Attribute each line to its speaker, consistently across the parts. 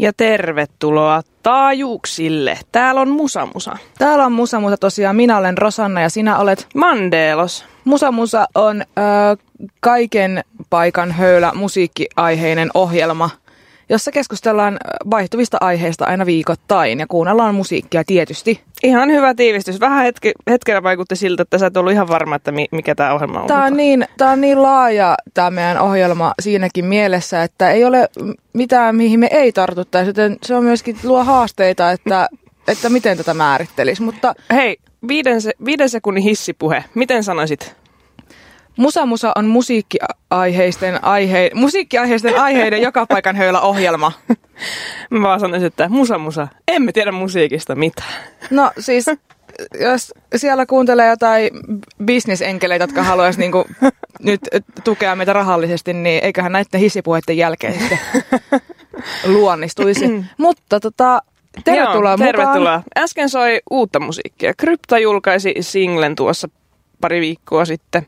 Speaker 1: Ja tervetuloa taajuuksille. Täällä on Musa Musa.
Speaker 2: Täällä on Musa Musa tosiaan. Minä olen Rosanna ja sinä olet...
Speaker 1: Mandelos.
Speaker 2: Musa Musa on ö, kaiken paikan höylä musiikkiaiheinen ohjelma, jossa keskustellaan vaihtuvista aiheista aina viikoittain ja kuunnellaan musiikkia tietysti.
Speaker 1: Ihan hyvä tiivistys. Vähän hetki, hetkellä vaikutti siltä, että sä et ollut ihan varma, että mi, mikä tämä ohjelma on.
Speaker 2: Tämä on, niin, tämä on niin laaja tämä meidän ohjelma siinäkin mielessä, että ei ole mitään, mihin me ei tartuttaisi, joten se on myöskin luo haasteita, että, että miten tätä määrittelisi. Mutta
Speaker 1: Hei, viiden, se, viiden sekunnin hissipuhe. Miten sanoisit?
Speaker 2: Musa Musa on musiikkiaiheisten, aihe, musiikkiaiheisten aiheiden joka paikan höylä ohjelma.
Speaker 1: Mä vaan sanoisin, että musa musa, emme tiedä musiikista mitään.
Speaker 2: No siis, jos siellä kuuntelee jotain bisnesenkeleitä, jotka haluaisi niinku nyt tukea meitä rahallisesti, niin eiköhän näiden hissipuheiden jälkeen sitten luonnistuisi. Mutta tota, tervetuloa
Speaker 1: Joo,
Speaker 2: mukaan.
Speaker 1: tervetuloa. Äsken soi uutta musiikkia. Krypta julkaisi singlen tuossa pari viikkoa sitten.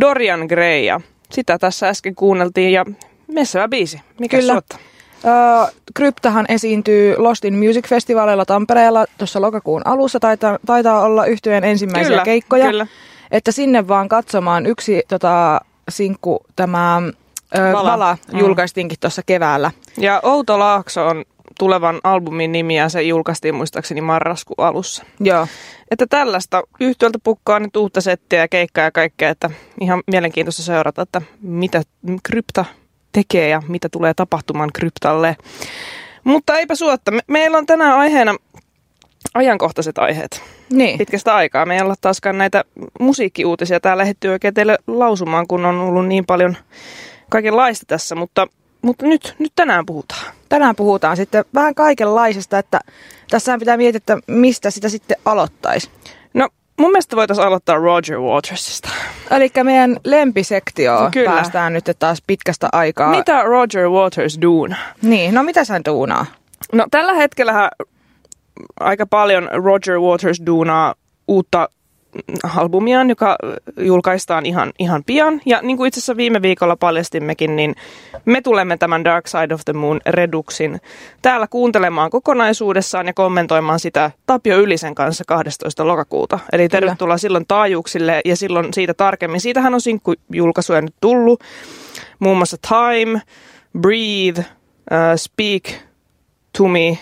Speaker 1: Dorian Gray ja sitä tässä äsken kuunneltiin ja messevä biisi. Mikä
Speaker 2: Kyllä.
Speaker 1: suotta?
Speaker 2: Ö, Kryptahan esiintyy Lost in Music Festivalilla Tampereella tuossa lokakuun alussa. Taitaa, taitaa olla yhtyeen ensimmäisiä
Speaker 1: Kyllä,
Speaker 2: keikkoja.
Speaker 1: kyllä.
Speaker 2: Että sinne vaan katsomaan yksi tota, sinkku, tämä.
Speaker 1: Vala,
Speaker 2: Vala
Speaker 1: Mm.
Speaker 2: julkaistiinkin tuossa keväällä.
Speaker 1: Ja Outo Laakso on tulevan albumin nimi ja se julkaistiin muistaakseni marraskuun alussa.
Speaker 2: Joo.
Speaker 1: Että tällaista yhtiöltä pukkaa nyt uutta settiä ja keikkaa ja kaikkea, että ihan mielenkiintoista seurata, että mitä krypta tekee ja mitä tulee tapahtumaan kryptalle. Mutta eipä suotta. Me- meillä on tänään aiheena ajankohtaiset aiheet
Speaker 2: Niin.
Speaker 1: pitkästä aikaa. Me ei olla taaskaan näitä musiikkiuutisia täällä lähetty oikein teille lausumaan, kun on ollut niin paljon kaikenlaista tässä, mutta, mutta nyt, nyt tänään puhutaan.
Speaker 2: Tänään puhutaan sitten vähän kaikenlaisesta, että tässä pitää miettiä, että mistä sitä sitten aloittaisi.
Speaker 1: No, mun mielestä voitaisiin aloittaa Roger Watersista.
Speaker 2: Eli meidän lempisektio
Speaker 1: No kyllä.
Speaker 2: päästään nyt taas pitkästä aikaa.
Speaker 1: Mitä Roger Waters duuna?
Speaker 2: Niin, no mitä sä duunaa?
Speaker 1: No tällä hetkellä aika paljon Roger Waters duunaa uutta albumiaan, joka julkaistaan ihan, ihan pian. Ja niin kuin itse asiassa viime viikolla paljastimmekin, niin me tulemme tämän Dark Side of the Moon Reduxin täällä kuuntelemaan kokonaisuudessaan ja kommentoimaan sitä Tapio Ylisen kanssa 12. lokakuuta. Eli tervetuloa silloin taajuuksille ja silloin siitä tarkemmin. Siitähän on sinkkujulkaisuja nyt tullut. Muun muassa Time, Breathe, uh, Speak to Me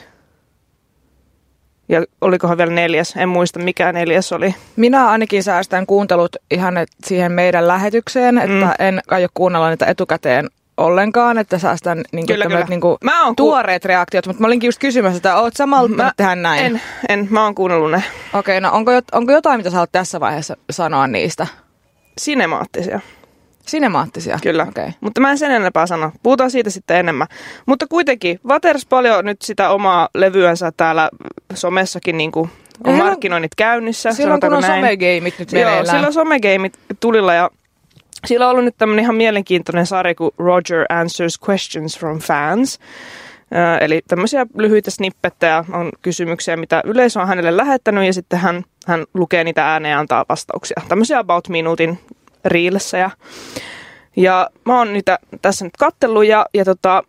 Speaker 1: ja olikohan vielä neljäs, en muista mikä neljäs oli.
Speaker 2: Minä ainakin säästän kuuntelut ihan siihen meidän lähetykseen, että
Speaker 1: Mm.
Speaker 2: en aio kuunnella niitä etukäteen ollenkaan, että säästän niin
Speaker 1: Kyllä, kyllä.
Speaker 2: Niin
Speaker 1: Mä oon ku-
Speaker 2: tuoreet reaktiot, mutta mä olinkin just kysymässä, että oot sä malttanut tehdä näin?
Speaker 1: En, en, mä oon kuunnellut ne
Speaker 2: Okei, no onko, jot, onko jotain, mitä sä haluat tässä vaiheessa sanoa niistä?
Speaker 1: sinemaattisia,
Speaker 2: Sinemaattisia?
Speaker 1: kyllä.
Speaker 2: Okei.
Speaker 1: Mutta mä en sen enempää sano. Puhutaan siitä sitten enemmän. Mutta kuitenkin, Waters paljon nyt sitä omaa levyänsä täällä somessakin niin kuin on
Speaker 2: Eihän-
Speaker 1: markkinoinnit käynnissä.
Speaker 2: Silloin kun on
Speaker 1: näin.
Speaker 2: somegeimit nyt
Speaker 1: Joo,
Speaker 2: meneillään.
Speaker 1: silloin somegeimit tulilla ja sillä on ollut nyt tämmöinen ihan mielenkiintoinen sarja kuin Roger Answers Questions from Fans. Eli tämmöisiä lyhyitä snippettejä on kysymyksiä, mitä yleisö on hänelle lähettänyt ja sitten hän, hän lukee niitä ääneen ja antaa vastauksia. Tämmöisiä about minuutin reelsejä. Ja mä oon niitä tässä nyt kattellut ja, ja tota,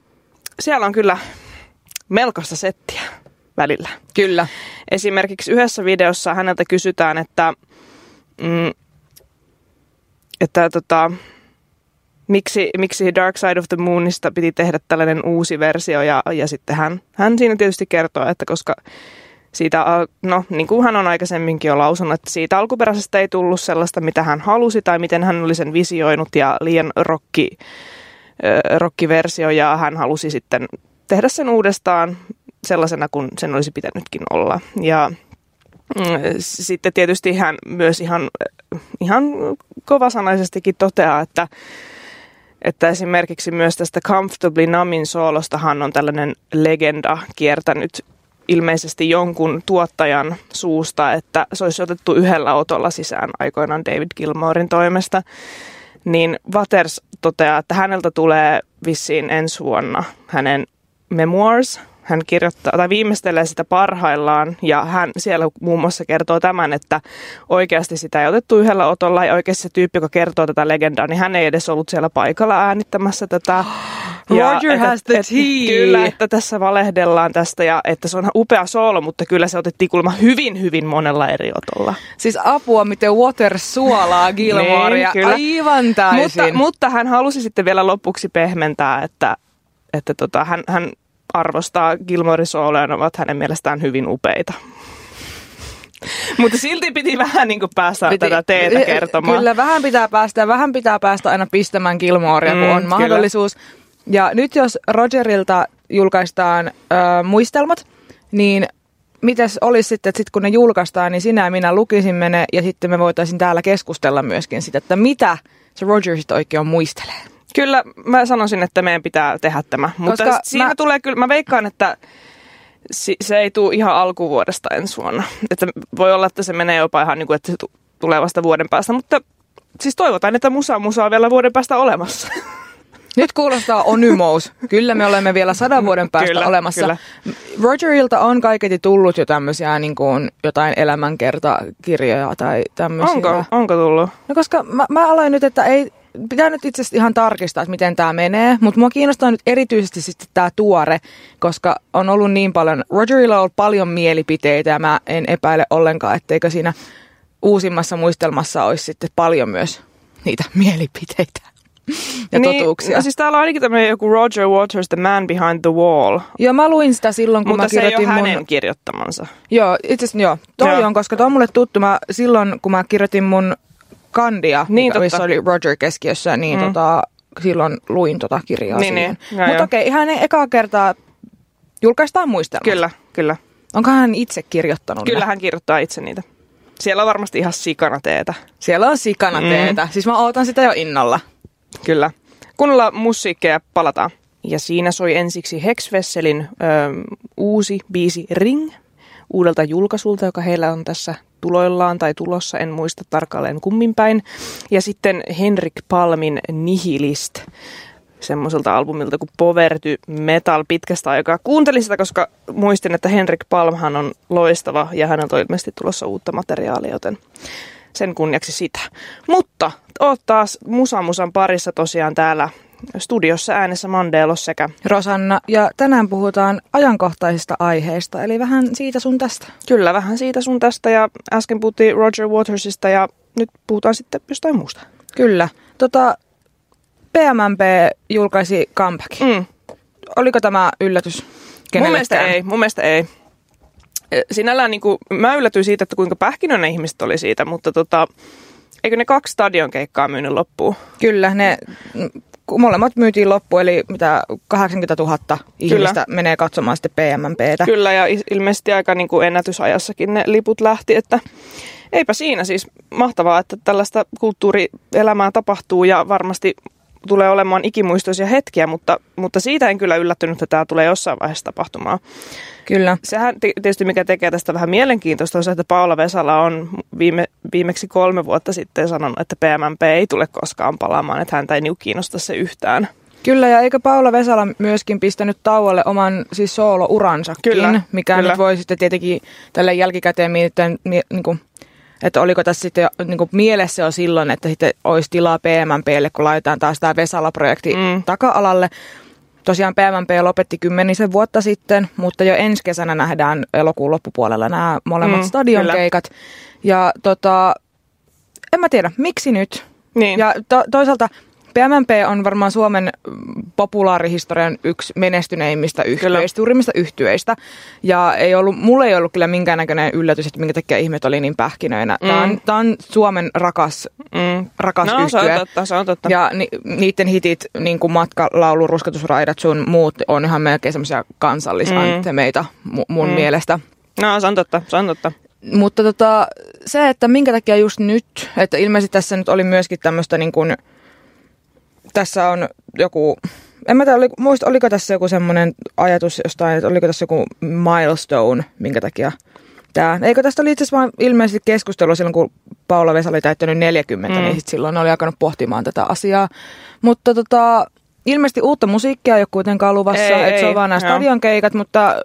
Speaker 1: siellä on kyllä melkoista settiä välillä.
Speaker 2: Kyllä.
Speaker 1: Esimerkiksi yhdessä videossa häneltä kysytään, että, mm, että tota, miksi, miksi Dark Side of the Moonista piti tehdä tällainen uusi versio. Ja, ja sitten hän, hän siinä tietysti kertoo, että koska siitä, no niin kuin hän on aikaisemminkin jo lausunut, että siitä alkuperäisestä ei tullut sellaista, mitä hän halusi tai miten hän oli sen visioinut ja liian rokki, rokkiversio ja hän halusi sitten tehdä sen uudestaan sellaisena kuin sen olisi pitänytkin olla. Ja mm, sitten tietysti hän myös ihan, ihan kovasanaisestikin toteaa, että, että esimerkiksi myös tästä Comfortably Numbin soolostahan on tällainen legenda kiertänyt ilmeisesti jonkun tuottajan suusta, että se olisi otettu yhdellä otolla sisään aikoinaan David Gilmorein toimesta. Niin Waters toteaa, että häneltä tulee vissiin ensi vuonna hänen memoirs. Hän kirjoittaa tai viimeistelee sitä parhaillaan ja hän siellä muun muassa kertoo tämän, että oikeasti sitä ei otettu yhdellä otolla ja oikeasti se tyyppi, joka kertoo tätä legendaa, niin hän ei edes ollut siellä paikalla äänittämässä tätä.
Speaker 2: Roger
Speaker 1: että,
Speaker 2: has the
Speaker 1: et,
Speaker 2: tea.
Speaker 1: Kyllä, että tässä valehdellaan tästä ja että se on upea soolo, mutta kyllä se otettiin kuulemma hyvin, hyvin monella eri otolla.
Speaker 2: Siis apua, miten Water suolaa Gilmorea
Speaker 1: Niin,
Speaker 2: aivan täysin.
Speaker 1: Mutta, mutta hän halusi sitten vielä lopuksi pehmentää, että, että tota, hän, hän arvostaa Gilmorein sooloja, ne ovat hänen mielestään hyvin upeita. Mutta silti piti vähän niin kuin päästä
Speaker 2: Piti-
Speaker 1: tätä teetä kertomaan.
Speaker 2: Kyllä, vähän pitää päästä ja vähän pitää päästä aina pistämään Gilmorea, kun
Speaker 1: Mm,
Speaker 2: on
Speaker 1: kyllä.
Speaker 2: mahdollisuus. Ja nyt jos Rogerilta julkaistaan ö, muistelmat, niin mitäs olisi sitten, että sit kun ne julkaistaan, niin sinä ja minä lukisimme ne ja sitten me voitaisiin täällä keskustella myöskin sitä, että mitä se Roger sitten oikein muistelee.
Speaker 1: Kyllä, mä sanoisin, että meidän pitää tehdä tämä. Mutta
Speaker 2: Koska
Speaker 1: siinä
Speaker 2: mä-
Speaker 1: tulee kyllä, mä veikkaan, että se ei tule ihan alkuvuodesta ensi vuonna. Että voi olla, että se menee jopa ihan niin kuin, että se tu- tulee vasta vuoden päästä. Mutta siis toivotaan, että musa musa on vielä vuoden päästä olemassa.
Speaker 2: Nyt kuulostaa onymous. Kyllä me olemme vielä sadan vuoden päästä
Speaker 1: Kyllä,
Speaker 2: olemassa.
Speaker 1: kyllä.
Speaker 2: Rogerilta on kaiketi tullut jo tämmöisiä niin kuin jotain elämänkertakirjoja tai tämmöisiä.
Speaker 1: Onko, onko tullut?
Speaker 2: No koska mä, mä aloin nyt, että ei, pitää nyt itse asiassa ihan tarkistaa, että miten tämä menee, mutta mua kiinnostaa nyt erityisesti sitten tämä tuore, koska on ollut niin paljon, Rogerilla on ollut paljon mielipiteitä ja mä en epäile ollenkaan, etteikö siinä uusimmassa muistelmassa olisi sitten paljon myös niitä mielipiteitä ja totuuksia.
Speaker 1: No siis täällä on ainakin tämmöinen joku Roger Waters, The Man Behind the Wall.
Speaker 2: Joo, mä luin sitä silloin, kun
Speaker 1: Mutta
Speaker 2: mä
Speaker 1: se ei ole
Speaker 2: kirjoitin mun...
Speaker 1: hänen kirjoittamansa.
Speaker 2: Joo, itse asiassa joo. Toi
Speaker 1: Joo.
Speaker 2: on, koska toi on mulle tuttu. Mä, silloin, kun mä kirjoitin mun kandia,
Speaker 1: Niin,
Speaker 2: mikä-
Speaker 1: totta.
Speaker 2: missä oli Roger keskiössä, niin mm. tota, silloin luin tota kirjaa
Speaker 1: Niin,
Speaker 2: siihen.
Speaker 1: niin.
Speaker 2: Mutta okei, ihan ekaa kertaa julkaistaan muistelmat.
Speaker 1: Kyllä, kyllä.
Speaker 2: Onko hän itse kirjoittanut
Speaker 1: Kyllä
Speaker 2: ne?
Speaker 1: hän kirjoittaa itse niitä. Siellä on varmasti ihan sikana teetä.
Speaker 2: Siellä on sikana
Speaker 1: Mm.
Speaker 2: Siis mä ootan sitä jo innolla.
Speaker 1: Kyllä. Kuunnella musiikkia palataan. Ja siinä soi ensiksi Hexvesselin ö, uusi biisi Ring uudelta julkaisulta, joka heillä on tässä tuloillaan tai tulossa, en muista tarkalleen kummin päin. Ja sitten Henrik Palmin Nihilist semmoiselta albumilta kuin Poverty Metal pitkästä aikaa. Kuuntelin sitä, koska muistin, että Henrik Palmhan on loistava ja häneltä on ilmeisesti tulossa uutta materiaalia, joten sen kunniaksi sitä. Mutta oot taas Musa Musan parissa tosiaan täällä studiossa äänessä Mandelos sekä
Speaker 2: Rosanna, ja tänään puhutaan ajankohtaisista aiheista, eli vähän siitä sun tästä.
Speaker 1: kyllä vähän siitä sun tästä ja äsken puhuttiin Roger Watersista ja nyt puhutaan sitten jostain muusta.
Speaker 2: Kyllä. Tota, PMMP julkaisi comebackin.
Speaker 1: Mm.
Speaker 2: Oliko tämä yllätys
Speaker 1: Mun mielestä
Speaker 2: kenellekään?
Speaker 1: ei, mun mielestä ei. E, Sinällään niin kuin, mä yllätyin siitä, että kuinka pähkinöinen ihmiset oli siitä, mutta tota, eikö ne kaksi stadionkeikkaa myynyt loppuun?
Speaker 2: Kyllä, ne molemmat myytiin loppuun, eli mitä 80 000 ihmistä menee katsomaan sitten PMMPtä.
Speaker 1: Kyllä, ja is- ilmeisesti aika niin kuin ennätysajassakin ne liput lähti, että eipä siinä siis mahtavaa, että tällaista kulttuurielämää tapahtuu ja varmasti tulee olemaan ikimuistoisia hetkiä, mutta, mutta siitä en kyllä yllättynyt, että tämä tulee jossain vaiheessa tapahtumaan.
Speaker 2: Kyllä.
Speaker 1: Sehän ti- tietysti mikä tekee tästä vähän mielenkiintoista on se, että Paula Vesala on viime, viimeksi kolme vuotta sitten sanonut, että PMMP ei tule koskaan palaamaan, että häntä ei niinku kiinnosta se yhtään.
Speaker 2: Kyllä, ja eikö Paula Vesala myöskin pistänyt tauolle oman siis soolo-uransakin,
Speaker 1: Kyllä,
Speaker 2: mikä
Speaker 1: kyllä.
Speaker 2: nyt voi sitten tietenkin tälle jälkikäteen miettiä, mie- niin kuin, että oliko tässä sitten jo, niin kuin mielessä jo silloin, että sitten olisi tilaa PMMPlle, kun laitetaan taas tämä Vesala-projekti
Speaker 1: Mm.
Speaker 2: taka-alalle. Tosiaan PMMP lopetti kymmenisen vuotta sitten, mutta jo ensi kesänä nähdään elokuun loppupuolella nämä molemmat
Speaker 1: Mm,
Speaker 2: stadionkeikat. Ja tota, en mä tiedä, miksi nyt?
Speaker 1: Niin.
Speaker 2: Ja to, toisaalta PMMP on varmaan Suomen mm, populaarihistorian yksi menestyneimmistä yhtyeistä, suurimmista yhtyeistä. Ja ei ollut, mulle ei ollut kyllä minkäännäköinen yllätys, että minkä takia ihmiset oli niin pähkinöinä. Tämä on,
Speaker 1: Mm.
Speaker 2: tää on Suomen rakas,
Speaker 1: Mm.
Speaker 2: rakas
Speaker 1: No, se on totta, se on totta.
Speaker 2: Ja ni, niiden hitit, niin kuin matkalaulu, rusketusraidat sun muut, on ihan melkein semmoisia kansallisantemeita mm. mun
Speaker 1: Mm.
Speaker 2: mielestä.
Speaker 1: No, se on totta, se on totta.
Speaker 2: Mutta tota, se, että minkä takia just nyt, että ilmeisesti tässä nyt oli myöskin tämmöistä niin kuin, tässä on joku, en mä tiedä, oli, muista, oliko tässä joku semmoinen ajatus jostain, että oliko tässä joku milestone, minkä takia tämä. Eikö tästä oli itse asiassa vaan ilmeisesti keskustelu silloin, kun Paula Vesa oli täyttänyt 40, mm. niin sit silloin oli alkanut pohtimaan tätä asiaa. Mutta tota, ilmeisesti uutta musiikkia ei ole kuitenkaan luvassa,
Speaker 1: Ei,
Speaker 2: että se on vaan nämä
Speaker 1: joo.
Speaker 2: stadionkeikat, mutta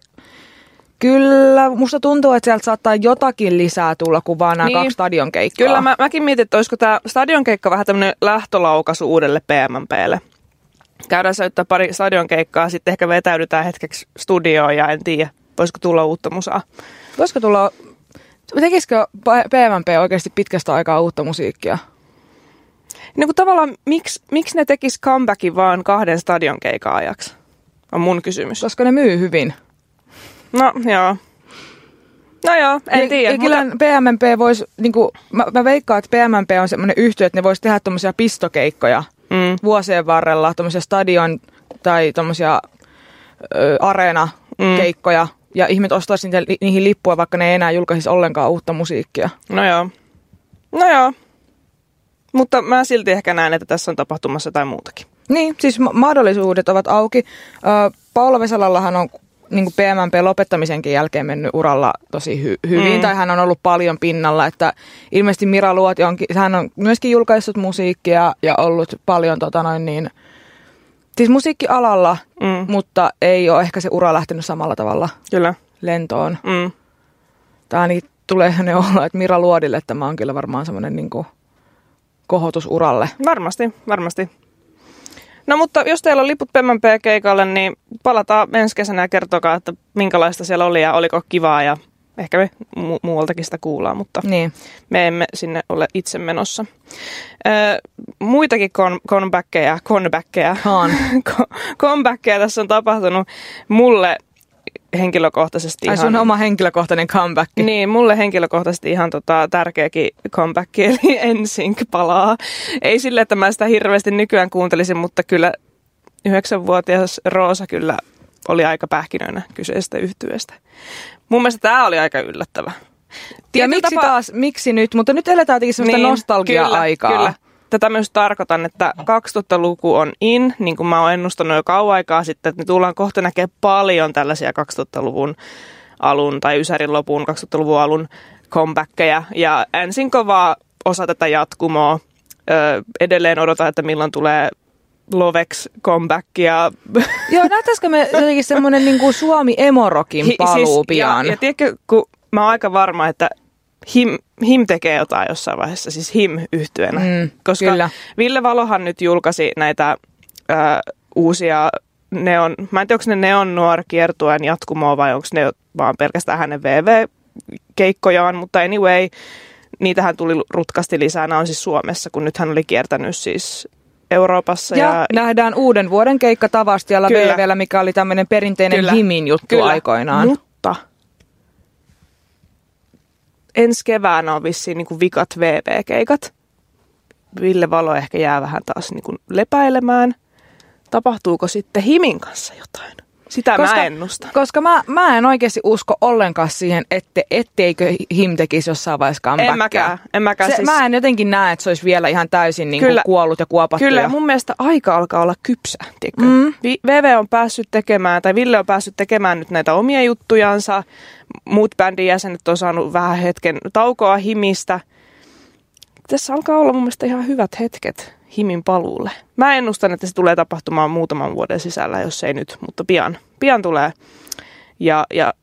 Speaker 2: Kyllä, musta tuntuu, että sieltä saattaa jotakin lisää tulla kuin vaan nämä
Speaker 1: Niin.
Speaker 2: kaksi stadionkeikkaa.
Speaker 1: Kyllä mä, mäkin mietin, että olisiko tämä stadionkeikka vähän tämmöinen lähtölaukaisu uudelle PMMPlle. käydään soittaa pari stadionkeikkaa, sitten ehkä vetäydytään hetkeksi studioon ja en tiedä, voisiko tulla uutta musaa.
Speaker 2: Voisiko tulla, tekisikö PMP oikeasti pitkästä aikaa uutta musiikkia?
Speaker 1: Niin kuin tavallaan, miksi, miksi ne tekis comebackin vaan kahden stadionkeikan ajaksi? On mun kysymys.
Speaker 2: Koska ne myy hyvin.
Speaker 1: No joo. No joo, en
Speaker 2: ja,
Speaker 1: tiedä.
Speaker 2: Ja kyllä
Speaker 1: mutta...
Speaker 2: PMMP voisi, niin kuin, mä, mä veikkaan, että PMMP on semmoinen yhtiö, että ne voisi tehdä tuommoisia pistokeikkoja mm. vuosien varrella, tuommoisia stadion tai tuommoisia areena-keikkoja, mm. ja ihmiset ostaisi niitä, niihin lippua, vaikka ne ei enää julkaisi ollenkaan uutta musiikkia.
Speaker 1: No joo. No joo. Mutta mä silti ehkä näen, että tässä on tapahtumassa jotain muutakin.
Speaker 2: Niin, siis mahdollisuudet ovat auki. Paula Vesalallahan on niin kuin PMMP lopettamisenkin jälkeen mennyt uralla tosi hy- hyvin, mm. tai hän on ollut paljon pinnalla, että ilmeisesti Mira Luoti onkin, hän on myöskin julkaissut musiikkia ja ollut paljon tota noin niin, siis musiikkialalla, mm. mutta ei ole ehkä se ura lähtenyt samalla tavalla
Speaker 1: kyllä.
Speaker 2: lentoon.
Speaker 1: Mm.
Speaker 2: Tämä niin tulee ne olla, että Mira Luodille tämä on kyllä varmaan semmoinen niin kohotus uralle.
Speaker 1: Varmasti, varmasti. No mutta jos teillä on liput PMP-keikalle, niin palataan ensi kesänä ja kertokaa, että minkälaista siellä oli ja oliko kivaa ja ehkä me mu- muualtakin sitä kuullaan, mutta
Speaker 2: niin.
Speaker 1: me emme sinne ole itse menossa. Öö, muitakin con- comebackkejä, comebackkejä, comebackkejä tässä on tapahtunut mulle henkilökohtaisesti
Speaker 2: Ai
Speaker 1: ihan...
Speaker 2: sun oma henkilökohtainen comeback.
Speaker 1: Niin, mulle henkilökohtaisesti ihan tota, tärkeäkin comeback, eli NSYNC palaa. Ei sille, että mä sitä hirveästi nykyään kuuntelisin, mutta kyllä yhdeksänvuotias Roosa kyllä oli aika pähkinöinä kyseisestä yhtyeestä. Mun mielestä tämä oli aika yllättävä.
Speaker 2: ja miksi tapa... taas, miksi nyt? Mutta nyt eletään jotenkin sellaista niin, nostalgia-aikaa.
Speaker 1: Kyllä, kyllä tätä myös tarkoitan, että 2000-luku on in, niin kuin mä oon ennustanut jo kauan aikaa sitten, että me tullaan kohta näkemään paljon tällaisia 2000-luvun alun tai Ysärin lopun 2000-luvun alun comebackkejä. Ja ensin kovaa osa tätä jatkumoa. Öö, edelleen odotan, että milloin tulee Lovex comebackia.
Speaker 2: Joo, näyttäisikö me jotenkin semmoinen niin Suomi Emorokin paluu siis, pian?
Speaker 1: Ja, ja tiedätkö, kun mä oon aika varma, että Him, Him tekee jotain jossain vaiheessa, siis Him yhtyenä. Mm, Koska kyllä. Ville Valohan nyt julkaisi näitä ö, uusia neon, mä en tiedä, onko ne neon nuor kiertueen jatkumoa vai onko ne vaan pelkästään hänen VV-keikkojaan, mutta anyway, niitähän tuli rutkasti lisää. Nämä on siis Suomessa, kun nyt hän oli kiertänyt siis Euroopassa.
Speaker 2: Ja, ja nähdään uuden vuoden keikka Tavastialla VVllä, mikä oli tämmöinen perinteinen Kyllä. Himin juttu Kyllä. aikoinaan.
Speaker 1: Mutta ensi keväänä on vissiin niin kuin vikat VV-keikat. Ville Valo ehkä jää vähän taas niin kuin lepäilemään. Tapahtuuko sitten Himin kanssa jotain? Sitä koska, mä ennustan.
Speaker 2: Koska mä, mä en oikeasti usko ollenkaan siihen, ette, etteikö Him tekisi jossain vaiheessa comebackia.
Speaker 1: En mäkään. En mäkään
Speaker 2: se,
Speaker 1: siis...
Speaker 2: Mä en jotenkin näe, että se olisi vielä ihan täysin niin kyllä, kuollut ja kuopattu.
Speaker 1: Kyllä, mun mielestä aika alkaa olla kypsä. Mm. VV on päässyt tekemään, tai Ville on päässyt tekemään nyt näitä omia juttujansa. Muut bändin jäsenet on saanut vähän hetken taukoa Himistä. Tässä alkaa olla mun mielestä ihan hyvät hetket Himin paluulle. Mä ennustan, että se tulee tapahtumaan muutaman vuoden sisällä, jos ei nyt, mutta pian, pian tulee. Ja, ja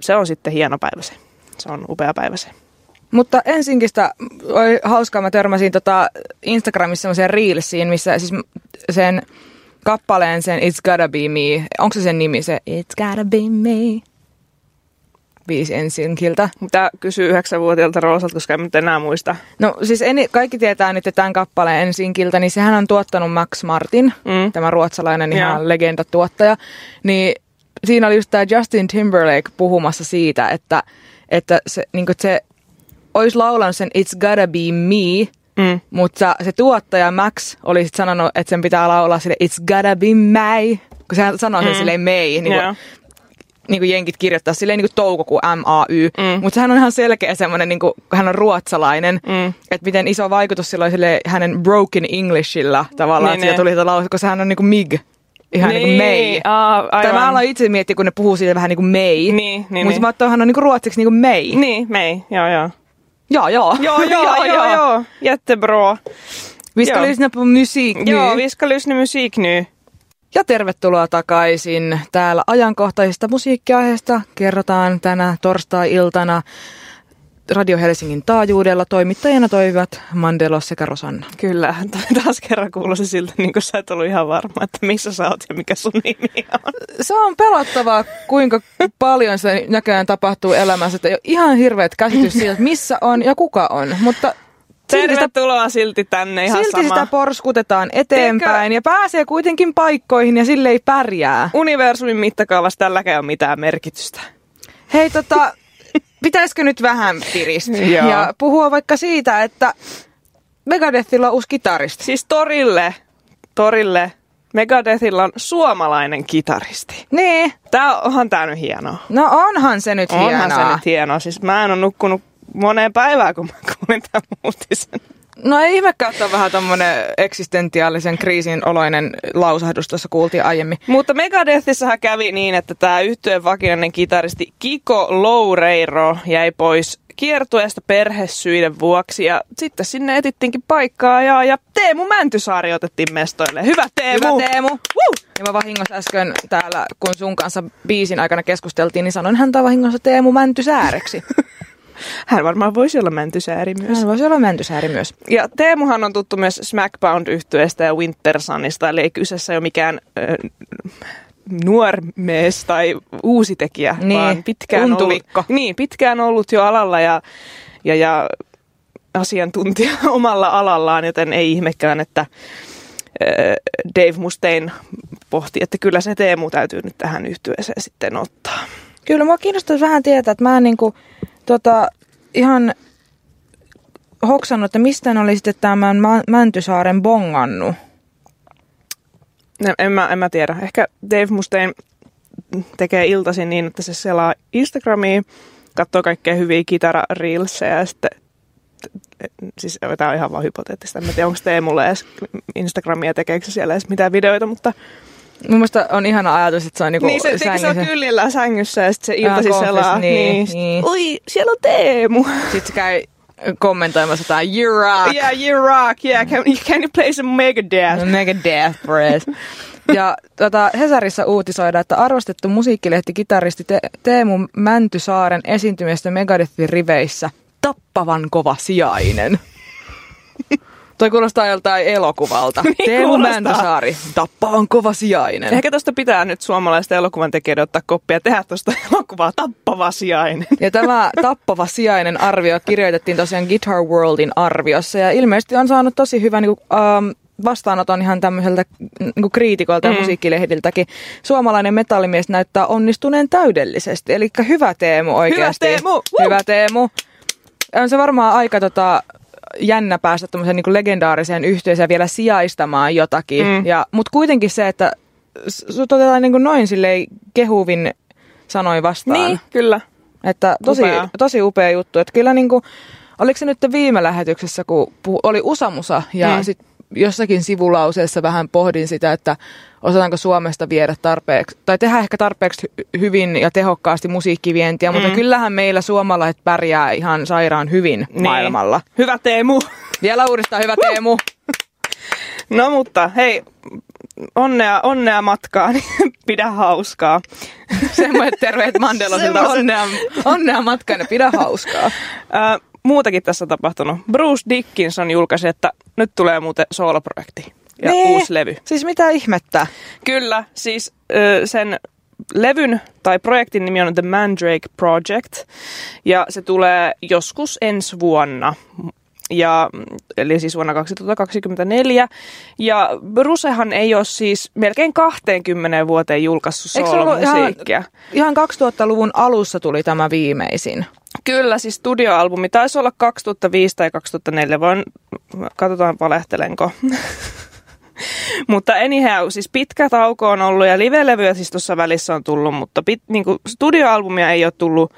Speaker 1: se on sitten hieno päivä se. Se on upea päivä se.
Speaker 2: Mutta ensinkistä oli hauskaa, mä törmäsin tota Instagramissa semmoiseen reelsiin, missä siis sen kappaleen sen It's Gotta Be Me, onko se sen nimi se It's Gotta Be Me? Biisi ensinkiltä.
Speaker 1: Mitä kysyy yhdeksänvuotiaalta Roosalta, koska en enää muista.
Speaker 2: No siis en, kaikki tietää nyt tämän kappaleen ensinkiltä, niin sehän on tuottanut Max Martin, mm. tämä ruotsalainen ihan yeah. legenda-tuottaja. Niin siinä oli just tämä Justin Timberlake puhumassa siitä, että, että se, niin se olisi laulanut sen It's Gotta Be Me, Mm. Mutta se tuottaja Max oli sit sanonut, että sen pitää laulaa sille It's gotta be May, kun sehän sanoo sen mm. silleen May. Niin yeah niin kuin jenkit kirjoittaa silleen niin kuin toukokuu M-A-Y, mm. mutta hän on ihan selkeä semmoinen, niin kuin, hän on ruotsalainen, mm. että miten iso vaikutus sillä sille hänen broken Englishilla tavallaan, niin, että tuli lause, koska hän on niin kuin mig. Ihan niin, niin kuin May.
Speaker 1: Aa,
Speaker 2: tai mä aloin itse miettiä, kun ne puhuu siitä vähän niin kuin May. Niin,
Speaker 1: niin,
Speaker 2: mutta niin. mä hän on niin kuin ruotsiksi niin kuin May.
Speaker 1: Niin, May, joo joo.
Speaker 2: Ja, ja.
Speaker 1: Joo, joo, joo, joo. Jättebra.
Speaker 2: Vi ska lyssna på musik nu.
Speaker 1: Joo, vi ska lyssna musik nu.
Speaker 2: Ja tervetuloa takaisin. Täällä ajankohtaisista musiikkiaiheista kerrotaan tänä torstai-iltana Radio Helsingin taajuudella. Toimittajina toimivat Mandelo sekä Rosanna.
Speaker 1: Kyllä, taas kerran kuulosi siltä, niin kuin sä et ollut ihan varma, että missä sä oot ja mikä sun nimi on.
Speaker 2: Se on pelottavaa, kuinka paljon se näköjään tapahtuu elämässä. Että ei ole ihan hirveät käsitys siitä, missä on ja kuka on. Mutta
Speaker 1: silti Tervetuloa silti tänne ihan
Speaker 2: silti
Speaker 1: sama.
Speaker 2: sitä porskutetaan eteenpäin Tiedätkö? ja pääsee kuitenkin paikkoihin ja sille ei pärjää.
Speaker 1: Universumin mittakaavassa tälläkään ei ole mitään merkitystä.
Speaker 2: Hei tota, pitäisikö nyt vähän piristyä ja puhua vaikka siitä, että Megadethilla on uusi kitaristi.
Speaker 1: Siis torille, torille Megadethilla on suomalainen kitaristi.
Speaker 2: Niin.
Speaker 1: Tää onhan tää nyt hienoa.
Speaker 2: No onhan se nyt
Speaker 1: onhan
Speaker 2: hienoa.
Speaker 1: Onhan se nyt hienoa. Siis mä en ole nukkunut moneen päivään, kun mä kuulin tämän uutisen.
Speaker 2: No ei ihmekään, että on vähän tommonen eksistentiaalisen kriisin oloinen lausahdus tuossa kuultiin aiemmin.
Speaker 1: Mutta Megadethissähän kävi niin, että tämä yhtyeen vakinainen kitaristi Kiko Loureiro jäi pois kiertueesta perhesyiden vuoksi ja sitten sinne etittiinkin paikkaa ja, ja Teemu Mäntysaari otettiin mestoille. Hyvä Teemu!
Speaker 2: Hyvä Teemu! Woo! Ja mä vahingossa äsken täällä, kun sun kanssa biisin aikana keskusteltiin, niin sanoin häntä vahingossa Teemu Mäntysääreksi.
Speaker 1: Hän varmaan voisi olla Mäntysääri myös.
Speaker 2: Hän voisi olla Mäntysääri myös.
Speaker 1: Ja Teemuhan on tuttu myös Smackbound yhtyeestä ja Wintersunista, eli ei kyseessä ole mikään äh, nuormies tai uusi tekijä,
Speaker 2: niin,
Speaker 1: vaan pitkään ollut, niin, pitkään ollut jo alalla ja, ja, ja asiantuntija omalla alallaan, joten ei ihmekään, että Dave Mustaine pohti, että kyllä se Teemu täytyy nyt tähän yhtyeeseen sitten ottaa.
Speaker 2: Kyllä, mua kiinnostaisi vähän tietää, että mä en niinku, tota, ihan hoksannut, että mistä oli sitten tämän Mäntysaaren bongannut.
Speaker 1: En, en, mä, en mä tiedä. Ehkä Dave Mustaine tekee iltaisin niin, että se selaa Instagramiin, katsoo kaikkea hyviä kitara-reelseja ja sitten siis tämä on ihan vaan hypoteettista. En tiedä, onko Teemulle edes Instagramia, tekeekö siellä edes mitään videoita, mutta
Speaker 2: Mun mielestä on ihana ajatus, että se on niinku
Speaker 1: niin, se,
Speaker 2: sängyssä.
Speaker 1: se on kyljellä sängyssä ja sitten se iltasi selaa. Niin, niin. niin. Oi, siellä on Teemu.
Speaker 2: Sitten se käy kommentoimassa jotain You rock.
Speaker 1: Yeah, you rock. Yeah, can, can you play some Megadeth?
Speaker 2: Megadeth, Brez. Ja tota, Hesarissa uutisoidaan, että arvostettu musiikkilehti kitaristi Te- Teemu Mäntysaaren esiintymistä Megadethin riveissä tappavan kova sijainen. Toi kuulostaa joltain elokuvalta.
Speaker 1: niin
Speaker 2: Teemu Mäntysaari, tappavan kova sijainen.
Speaker 1: Ehkä tosta pitää nyt suomalaisten elokuvan tekijöiden ottaa koppia ja tehdä tuosta elokuvaa Tappava sijainen.
Speaker 2: Ja tämä Tappava sijainen arvio kirjoitettiin tosiaan Guitar Worldin arviossa ja ilmeisesti on saanut tosi hyvän niin kuin, um, vastaanoton ihan tämmöiseltä niin kriitikolta ja mm. musiikkilehdiltäkin. Suomalainen metallimies näyttää onnistuneen täydellisesti. Eli hyvä Teemu oikeasti.
Speaker 1: Hyvä Teemu!
Speaker 2: Hyvä Teemu! On se varmaan aika tota, jännä päästä tämmöiseen niin legendaariseen yhteisöön vielä sijaistamaan jotakin. Mm. Ja, mutta kuitenkin se, että sut otetaan niin noin silleen kehuvin sanoi vastaan.
Speaker 1: Niin, kyllä.
Speaker 2: Että tosi upea, tosi upea juttu. Että kyllä niin kuin, oliko se nyt viime lähetyksessä, kun puhu, oli Usamusa ja mm. sitten jossakin sivulauseessa vähän pohdin sitä, että osataanko Suomesta viedä tarpeeksi, tai tehdä ehkä tarpeeksi hyvin ja tehokkaasti musiikkivientiä, mm. mutta kyllähän meillä suomalaiset pärjää ihan sairaan hyvin niin. maailmalla.
Speaker 1: Hyvä Teemu!
Speaker 2: Vielä uudestaan hyvä Teemu!
Speaker 1: No mutta hei, onnea, onnea matkaan, pidä hauskaa.
Speaker 2: Semmoiset terveet Mandelosilta, onnea, onnea matkaan ja pidä hauskaa
Speaker 1: muutakin tässä on tapahtunut. Bruce Dickinson julkaisi, että nyt tulee muuten sooloprojekti ja nee. uusi levy.
Speaker 2: Siis mitä ihmettä?
Speaker 1: Kyllä, siis sen levyn tai projektin nimi on The Mandrake Project ja se tulee joskus ensi vuonna. Ja, eli siis vuonna 2024. Ja Brucehan ei ole siis melkein 20 vuoteen julkaissut soolomusiikkia.
Speaker 2: Ihan, ihan 2000-luvun alussa tuli tämä viimeisin.
Speaker 1: Kyllä, siis studioalbumi taisi olla 2005 tai 2004, voin, katsotaan valehtelenko. mutta anyhow, siis pitkä tauko on ollut ja live-levyä siis tuossa välissä on tullut, mutta pit, niin kuin studioalbumia ei ole tullut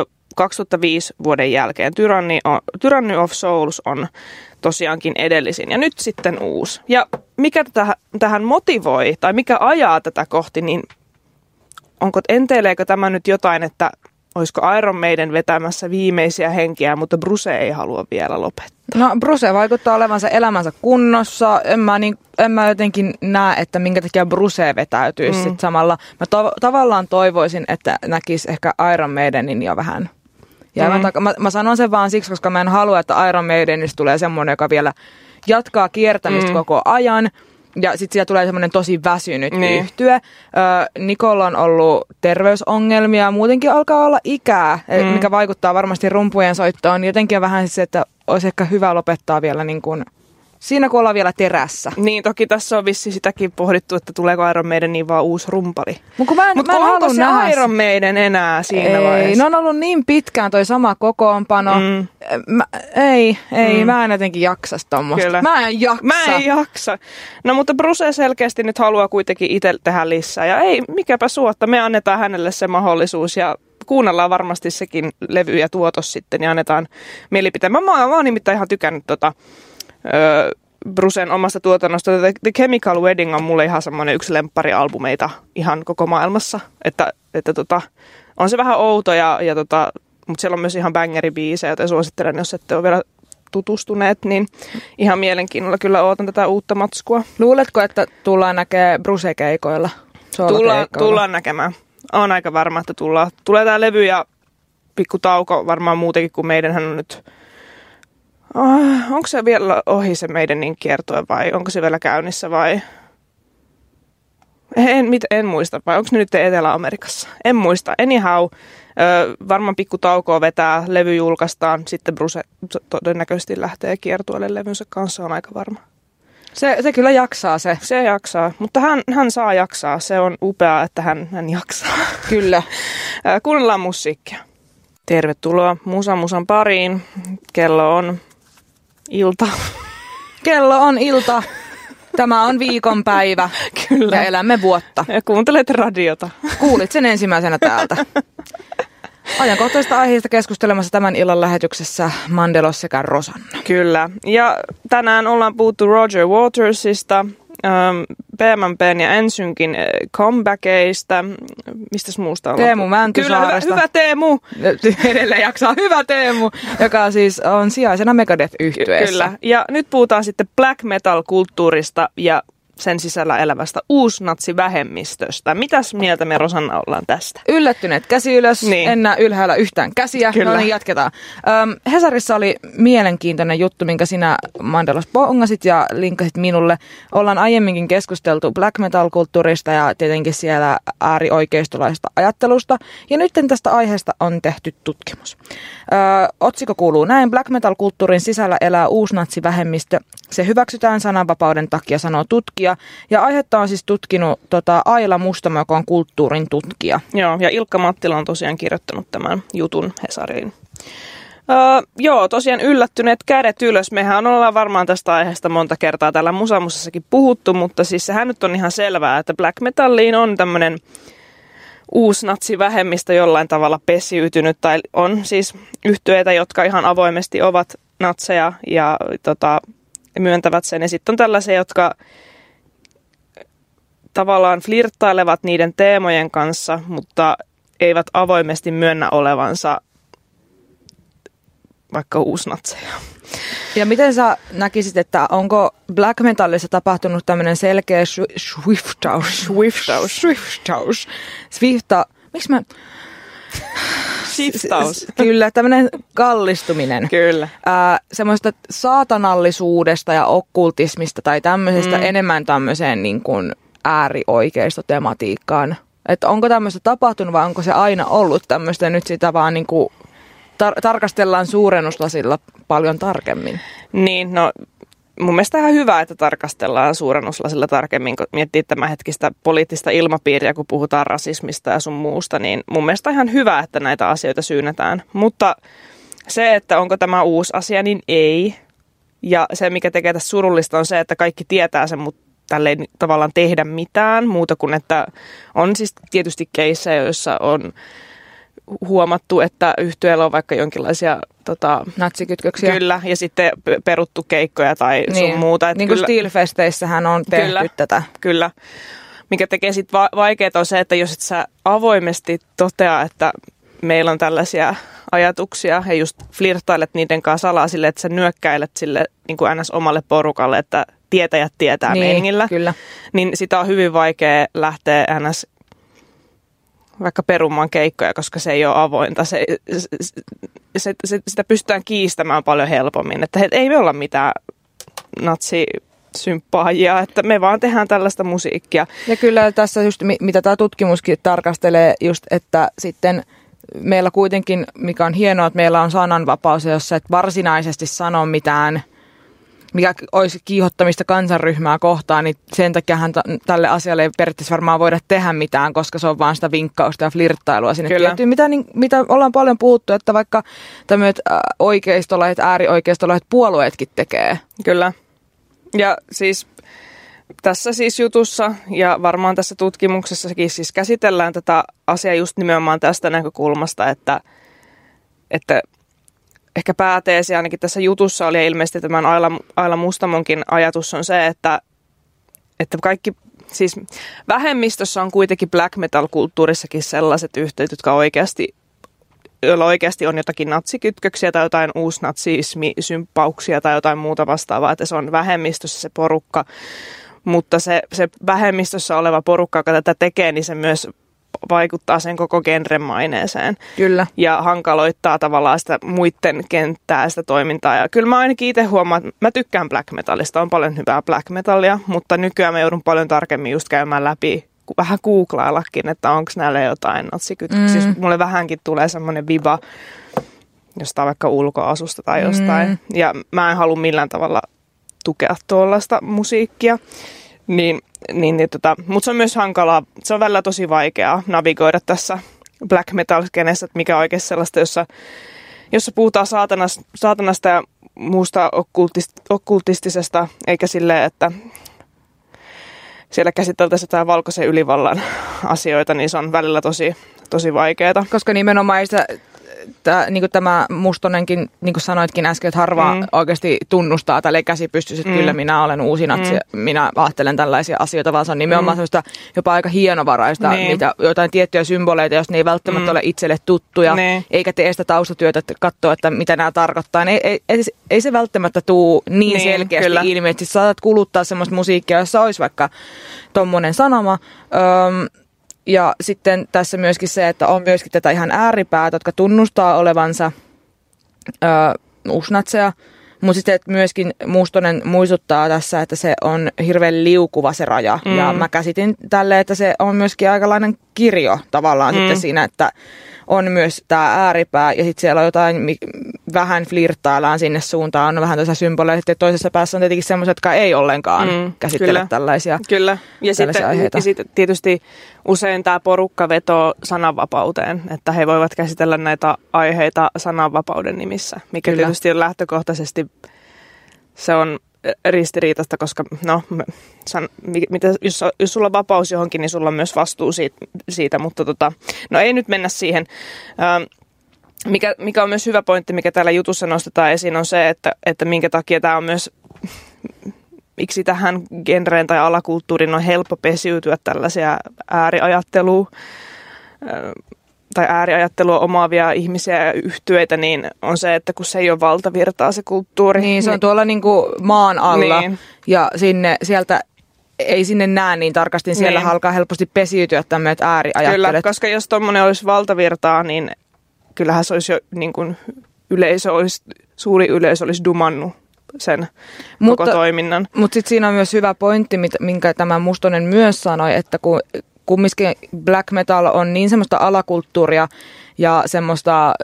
Speaker 1: ö, 2005 vuoden jälkeen. Tyranny, on, Tyranny of Souls on tosiaankin edellisin ja nyt sitten uusi. Ja mikä tätä, tähän motivoi tai mikä ajaa tätä kohti, niin onko, enteileekö tämä nyt jotain, että olisiko Iron Maiden vetämässä viimeisiä henkiä, mutta Bruce ei halua vielä lopettaa.
Speaker 2: No Bruce vaikuttaa olevansa elämänsä kunnossa. En mä, niin, en mä jotenkin näe, että minkä takia Bruce vetäytyisi mm. sit samalla. Mä to, tavallaan toivoisin, että näkisi ehkä Iron Maidenin jo vähän jäävän
Speaker 1: Mm.
Speaker 2: taka- mä, mä sanon sen vaan siksi, koska mä en halua, että Iron Maidenista tulee semmoinen, joka vielä jatkaa kiertämistä
Speaker 1: Mm.
Speaker 2: koko ajan. Ja sitten siellä tulee semmoinen tosi väsynyt
Speaker 1: Niin.
Speaker 2: yhtye. Ö, Nikolla on ollut terveysongelmia, muutenkin alkaa olla ikää,
Speaker 1: Mm.
Speaker 2: mm. mikä vaikuttaa varmasti rumpujen soittoon. Jotenkin on vähän se, että olisi ehkä hyvä lopettaa vielä niin kuin, siinä kun ollaan vielä terässä.
Speaker 1: Niin, toki tässä on vissi sitäkin pohdittu, että tuleeko Iron Maiden niin vaan uusi rumpali.
Speaker 2: Mutta mä en,
Speaker 1: Mutta
Speaker 2: mä en
Speaker 1: onko se
Speaker 2: nähdä
Speaker 1: Iron Maiden enää siinä
Speaker 2: ei,
Speaker 1: vaiheessa?
Speaker 2: ne on ollut niin pitkään toi sama kokoonpano.
Speaker 1: Mm.
Speaker 2: Mä, ei, ei,
Speaker 1: Mm.
Speaker 2: mm. mä en jotenkin jaksa tommosta.
Speaker 1: Kyllä.
Speaker 2: Mä en jaksa.
Speaker 1: Mä en jaksa. No mutta Bruce selkeästi nyt haluaa kuitenkin itse tehdä lisää. Ja ei, mikäpä suotta, me annetaan hänelle se mahdollisuus ja kuunnellaan varmasti sekin levy ja tuotos sitten ja annetaan mielipiteen. Mä, mä, mä oon nimittäin ihan tykännyt tota, ö, Brucen omasta tuotannosta. The, The Chemical Wedding on mulle ihan semmoinen yksi lempparialbumeita ihan koko maailmassa. Että, että tota, on se vähän outo, ja, ja tota, mutta siellä on myös ihan bangeribiisejä, joten suosittelen, jos ette ole vielä tutustuneet, niin ihan mielenkiinnolla kyllä ootan tätä uutta matskua.
Speaker 2: Luuletko, että tullaan näkee Bruse-keikoilla?
Speaker 1: Tullaan, tullaan näkemään. On aika varma, että tullaan. Tulee tämä levy ja pikku tauko varmaan muutenkin kuin meidänhän on nyt... Oh, onko se vielä ohi se meidän niin kiertoe vai onko se vielä käynnissä vai... En, mit, en muista, vai onko ne nyt Etelä-Amerikassa? En muista. Anyhow, ö, varmaan pikku taukoa vetää, levy julkaistaan, sitten Bruce todennäköisesti lähtee kiertueelle levynsä kanssa, on aika varma.
Speaker 2: Se, se kyllä jaksaa se.
Speaker 1: Se jaksaa, mutta hän, hän saa jaksaa. Se on upeaa, että hän, hän jaksaa.
Speaker 2: Kyllä.
Speaker 1: Kuunnellaan musiikkia. Tervetuloa Musa Musan pariin. Kello on ilta.
Speaker 2: Kello on ilta. Tämä on viikonpäivä.
Speaker 1: Kyllä.
Speaker 2: Ja elämme vuotta.
Speaker 1: Ja kuuntelet radiota.
Speaker 2: Kuulit sen ensimmäisenä täältä. Ajankohtaisesta aiheesta keskustelemassa tämän illan lähetyksessä Mandelos sekä Rosanna.
Speaker 1: Kyllä. Ja tänään ollaan puhuttu Roger Watersista, ähm, PMMPn ja Ensynkin äh, comebackeista. Mistäs muusta ollaan
Speaker 2: Teemu
Speaker 1: puhuttu? Kyllä, hyvä,
Speaker 2: Mäntysaaresta.
Speaker 1: hyvä Teemu.
Speaker 2: Edelleen jaksaa hyvä Teemu, joka siis on sijaisena Megadeth-yhtyeessä.
Speaker 1: Kyllä. Ja nyt puhutaan sitten black metal-kulttuurista ja sen sisällä elävästä uusnatsivähemmistöstä. Mitäs mieltä me Rosanna ollaan tästä?
Speaker 2: Yllättyneet käsi ylös,
Speaker 1: Niin.
Speaker 2: en näe ylhäällä yhtään käsiä.
Speaker 1: Kyllä.
Speaker 2: No niin, jatketaan. Öm, Hesarissa oli mielenkiintoinen juttu, minkä sinä Mandelos bongasit ja linkkasit minulle. Ollaan aiemminkin keskusteltu black metal-kulttuurista ja tietenkin siellä äärioikeistolaisesta ajattelusta. Ja nyt tästä aiheesta on tehty tutkimus. Ö, otsikko kuuluu näin. Black metal-kulttuurin sisällä elää uusnatsivähemmistö. Se hyväksytään sananvapauden takia, sanoo tutkija. Ja aihetta on siis tutkinut tota, Aila Mustamo, joka on kulttuurin tutkija.
Speaker 1: Joo, ja Ilkka Mattila on tosiaan kirjoittanut tämän jutun Hesariin. Öö, joo, tosiaan yllättyneet kädet ylös. Mehän ollaan varmaan tästä aiheesta monta kertaa täällä Musamusassakin puhuttu, mutta siis sehän nyt on ihan selvää, että black metalliin on tämmöinen uusnatsivähemmistö jollain tavalla pesiytynyt, tai on siis yhtyeitä, jotka ihan avoimesti ovat natseja ja tota, myöntävät sen. Ja sitten on tällaisia, jotka tavallaan flirttailevat niiden teemojen kanssa, mutta eivät avoimesti myönnä olevansa vaikka uusnatseja.
Speaker 2: Ja miten sä näkisit, että onko black metallissa tapahtunut tämmöinen selkeä swi- swiftaus?
Speaker 1: Swiftaus.
Speaker 2: Swiftaus. Swifta. Miksi mä...
Speaker 1: Shiftaus.
Speaker 2: Kyllä, tämmöinen kallistuminen.
Speaker 1: Kyllä.
Speaker 2: Ää, semmoista saatanallisuudesta ja okkultismista tai tämmöisestä
Speaker 1: Mm.
Speaker 2: mm. enemmän tämmöiseen niin kuin äärioikeistotematiikkaan. Että onko tämmöistä tapahtunut vai onko se aina ollut tämmöistä nyt sitä vaan niin kuin tar- tarkastellaan suurennuslasilla paljon tarkemmin.
Speaker 1: Niin, no mun mielestä ihan hyvä, että tarkastellaan suurennuslasilla tarkemmin, kun miettii tämänhetkistä poliittista ilmapiiriä, kun puhutaan rasismista ja sun muusta, niin mun mielestä ihan hyvä, että näitä asioita syynätään. Mutta se, että onko tämä uusi asia, niin ei. Ja se, mikä tekee tässä surullista, on se, että kaikki tietää sen, mutta tälle tavallaan tehdä mitään muuta kuin, että on siis tietysti keissejä, joissa on huomattu, että yhtyeellä on vaikka jonkinlaisia tota,
Speaker 2: Natsikytköksiä.
Speaker 1: Kyllä, ja sitten pe- peruttu keikkoja tai niin. sun muuta. Että
Speaker 2: niin kuin Steelfesteissähän on tehty
Speaker 1: Kyllä.
Speaker 2: tätä.
Speaker 1: kyllä. Mikä tekee sitten va- vaikeaa on se, että jos et sä avoimesti totea, että meillä on tällaisia ajatuksia ja just flirttailet niiden kanssa salaa sille, että sä nyökkäilet sille niin kuin ns. omalle porukalle, että tietäjät tietää niin, meiningillä,
Speaker 2: kyllä.
Speaker 1: niin sitä on hyvin vaikea lähteä ns. vaikka perumaan keikkoja, koska se ei ole avointa. Se, se, se, sitä pystytään kiistämään paljon helpommin. Että he, ei me olla mitään natsi sympaajia, että me vaan tehdään tällaista musiikkia.
Speaker 2: Ja kyllä tässä just, mitä tämä tutkimuskin tarkastelee, just, että sitten meillä kuitenkin, mikä on hienoa, että meillä on sananvapaus, jossa et varsinaisesti sano mitään – mikä olisi kiihottamista kansanryhmää kohtaan, niin sen takia tälle asialle ei periaatteessa varmaan voida tehdä mitään, koska se on vaan sitä vinkkausta ja flirttailua sinne Kyllä. tiettyyn. Mitä, niin, mitä ollaan paljon puhuttu, että vaikka tämmöiset oikeistolaiset, äärioikeistolaiset puolueetkin tekee.
Speaker 1: Kyllä. Ja siis tässä siis jutussa ja varmaan tässä tutkimuksessakin siis käsitellään tätä asiaa just nimenomaan tästä näkökulmasta, että, että ehkä pääteesi ainakin tässä jutussa oli ilmeisesti tämän Aila, Aila Mustamonkin ajatus on se, että, että kaikki, siis vähemmistössä on kuitenkin black metal-kulttuurissakin sellaiset yhteydet, jotka oikeasti joilla oikeasti on jotakin natsikytköksiä tai jotain uusnatsismisymppauksia tai jotain muuta vastaavaa, että se on vähemmistössä se porukka. Mutta se, se vähemmistössä oleva porukka, joka tätä tekee, niin se myös vaikuttaa sen koko genren maineeseen.
Speaker 2: Kyllä.
Speaker 1: Ja hankaloittaa tavallaan sitä muiden kenttää, sitä toimintaa. Ja kyllä mä ainakin itse huomaan, että mä tykkään black metalista, on paljon hyvää black metalia, mutta nykyään mä joudun paljon tarkemmin just käymään läpi vähän googlaillakin, että onko näillä jotain natsikytköksiä. Mm. Siis mulle vähänkin tulee semmoinen viva jostain vaikka ulkoasusta tai jostain. Mm. Ja mä en halua millään tavalla tukea tuollaista musiikkia. Niin, niin, niin tota, mutta se on myös hankalaa, se on välillä tosi vaikeaa navigoida tässä black metal-skenessä, että mikä on oikeasti sellaista, jossa, jossa puhutaan saatanasta, saatanasta ja muusta okkultist, okkultistisesta, eikä silleen, että siellä käsiteltäisiin jotain valkoisen ylivallan asioita, niin se on välillä tosi, tosi vaikeaa.
Speaker 2: Koska nimenomaan sitä että niin kuin tämä Mustonenkin, niin kuin sanoitkin äsken, että harva mm. oikeasti tunnustaa tälle käsipystys, että mm. kyllä minä olen uusi natsi, mm. minä ajattelen tällaisia asioita, vaan se on nimenomaan mm. sellaista jopa aika hienovaraista, niin. mitä, jotain tiettyjä symboleita, jos ne ei välttämättä mm. ole itselle tuttuja, niin. eikä tee sitä taustatyötä, että katsoa, että mitä nämä tarkoittaa. Niin ei, ei, ei, se välttämättä tuu niin, niin selkeästi kyllä. ilmi, että saatat kuluttaa semmoista musiikkia, jossa olisi vaikka tuommoinen sanoma. Öm, ja sitten tässä myöskin se, että on myöskin tätä ihan ääripäät, jotka tunnustaa olevansa ö, usnatseja, mutta sitten myöskin Mustonen muistuttaa tässä, että se on hirveän liukuva se raja. Mm. Ja mä käsitin tälle, että se on myöskin aikalainen kirjo tavallaan mm. sitten siinä, että on myös tämä ääripää ja sitten siellä on jotain, vähän flirttaillaan sinne suuntaan, on vähän tässä symboleja, että toisessa päässä on tietenkin semmoiset, jotka ei ollenkaan mm, käsittele kyllä, tällaisia
Speaker 1: Kyllä, ja sitten, ja sitten tietysti usein tämä porukka vetoo sananvapauteen, että he voivat käsitellä näitä aiheita sananvapauden nimissä, mikä kyllä. tietysti on lähtökohtaisesti se on ristiriitasta, koska no, san, mitä, jos, jos sulla on vapaus johonkin, niin sulla on myös vastuu siitä, siitä mutta tota, no ei nyt mennä siihen. Ähm, mikä, mikä on myös hyvä pointti, mikä täällä jutussa nostetaan esiin, on se, että, että minkä takia tämä on myös, miksi tähän genreen tai alakulttuuriin on helppo pesiytyä tällaisia ääriajattelua tai ääriajattelua omaavia ihmisiä ja yhtyeitä, niin on se, että kun se ei ole valtavirtaa se kulttuuri.
Speaker 2: Niin, se on niin, tuolla niin kuin maan alla niin. ja sinne, sieltä ei sinne näe niin tarkasti, niin siellä niin. alkaa helposti pesiytyä tämmöiset ääriajattelut.
Speaker 1: Kyllä, koska jos tuommoinen olisi valtavirtaa, niin kyllähän se olisi jo niin kuin yleisö olisi, suuri yleisö olisi dumannut sen mutta, koko toiminnan.
Speaker 2: Mutta sitten siinä on myös hyvä pointti, minkä tämä Mustonen myös sanoi, että kun kumminkin black metal on niin semmoista alakulttuuria ja semmoista,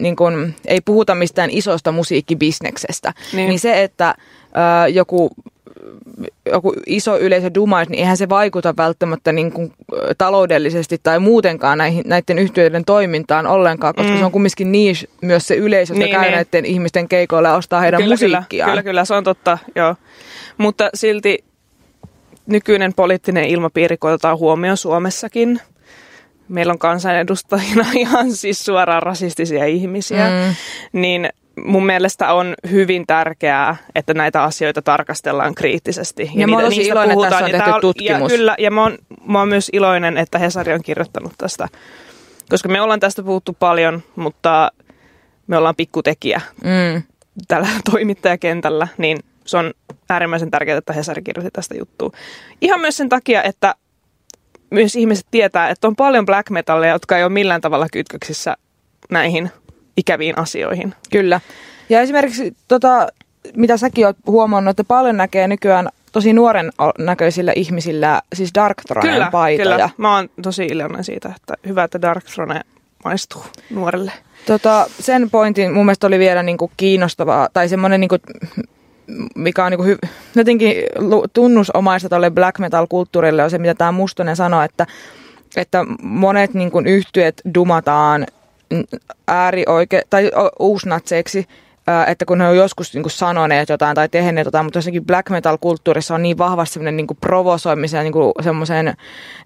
Speaker 2: niin kun, ei puhuta mistään isosta musiikkibisneksestä, niin, niin se, että ö, joku joku iso yleisö dumaisi, niin eihän se vaikuta välttämättä niin kuin taloudellisesti tai muutenkaan näihin, näiden yhtiöiden toimintaan ollenkaan, koska mm. se on kumminkin niche myös se yleisö, joka niin, käy niin. näiden ihmisten keikoilla ja ostaa heidän kyllä, musiikkiaan.
Speaker 1: Kyllä, kyllä, kyllä, se on totta, joo. Mutta silti nykyinen poliittinen ilmapiiri koetaan huomioon Suomessakin. Meillä on kansanedustajina ihan siis suoraan rasistisia ihmisiä, mm. niin mun mielestä on hyvin tärkeää, että näitä asioita tarkastellaan kriittisesti.
Speaker 2: Ja, ja mä niistä iloinen, puhutaan. Että tässä on tehty tutkimus.
Speaker 1: Ja, kyllä, ja mä oon, mä oon myös iloinen, että Hesari on kirjoittanut tästä, koska me ollaan tästä puhuttu paljon, mutta me ollaan pikkutekijä mm. tällä toimittajakentällä, niin se on äärimmäisen tärkeää, että Hesari kirjoitti tästä juttua. Ihan myös sen takia, että myös ihmiset tietää, että on paljon black metalleja, jotka ei ole millään tavalla kytköksissä näihin ikäviin asioihin.
Speaker 2: Kyllä. Ja esimerkiksi, tota, mitä säkin oot huomannut, että paljon näkee nykyään tosi nuoren näköisillä ihmisillä siis Dark Thronen
Speaker 1: Kyllä,
Speaker 2: paitoja.
Speaker 1: kyllä. Mä oon tosi iloinen siitä, että hyvä, että Dark Throne maistuu nuorelle.
Speaker 2: Tota, sen pointin mun mielestä oli vielä niinku kiinnostavaa, tai semmoinen, niinku, mikä on niinku hy, jotenkin tunnusomaista tälle black metal-kulttuurille, on se, mitä tämä Mustonen sanoi, että, että monet niinku yhtyöt dumataan äärioike- tai uusnatseiksi, että kun he on joskus niin sanoneet jotain tai tehneet jotain, mutta jossakin black metal-kulttuurissa on niin vahvasti semmoinen niin provosoimisen, niin semmoisen,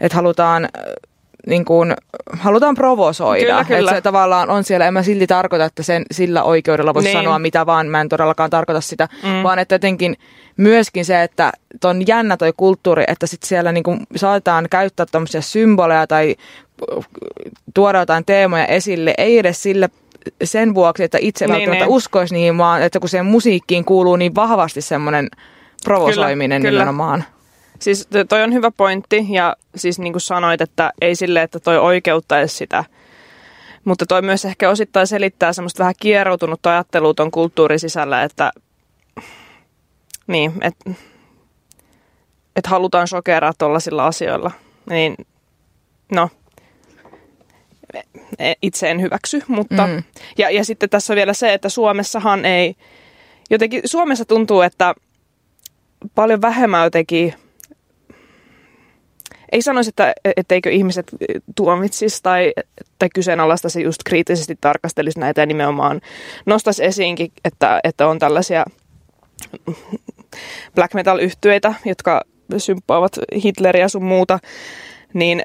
Speaker 2: että halutaan niin kuin, halutaan provosoida.
Speaker 1: Kyllä, kyllä.
Speaker 2: Että se tavallaan on siellä, en mä silti tarkoita, että sen, sillä oikeudella voisi
Speaker 1: Niin.
Speaker 2: sanoa mitä vaan, mä en todellakaan tarkoita sitä,
Speaker 1: Mm.
Speaker 2: vaan että jotenkin myöskin se, että on jännä toi kulttuuri, että sit siellä niin kuin saatetaan käyttää tämmöisiä symboleja tai tuoda jotain teemoja esille, ei edes sille sen vuoksi, että itse
Speaker 1: Niin,
Speaker 2: välttämättä
Speaker 1: niin.
Speaker 2: uskoisi niihin, vaan että kun siihen musiikkiin kuuluu niin vahvasti semmoinen provosoiminen
Speaker 1: Kyllä, kyllä.
Speaker 2: nimenomaan.
Speaker 1: Siis to- toi on hyvä pointti ja siis niin kuin sanoit, että ei sille, että toi oikeuttaisi sitä. Mutta toi myös ehkä osittain selittää semmoista vähän kieroutunutta ajattelua ton kulttuurin sisällä, että niin, että et halutaan shokeraa tuollaisilla asioilla. Niin, no, e- itse en hyväksy, mutta...
Speaker 2: Mm.
Speaker 1: Ja, ja sitten tässä on vielä se, että Suomessahan ei... Jotenkin Suomessa tuntuu, että paljon vähemmän jotenkin ei sanoisi, että etteikö ihmiset tuomitsisi tai, tai kyseenalaistaisi just kriittisesti tarkastelisi näitä ja nimenomaan nostaisi esiinkin, että, että on tällaisia black metal yhtyeitä, jotka symppaavat Hitleriä sun muuta, niin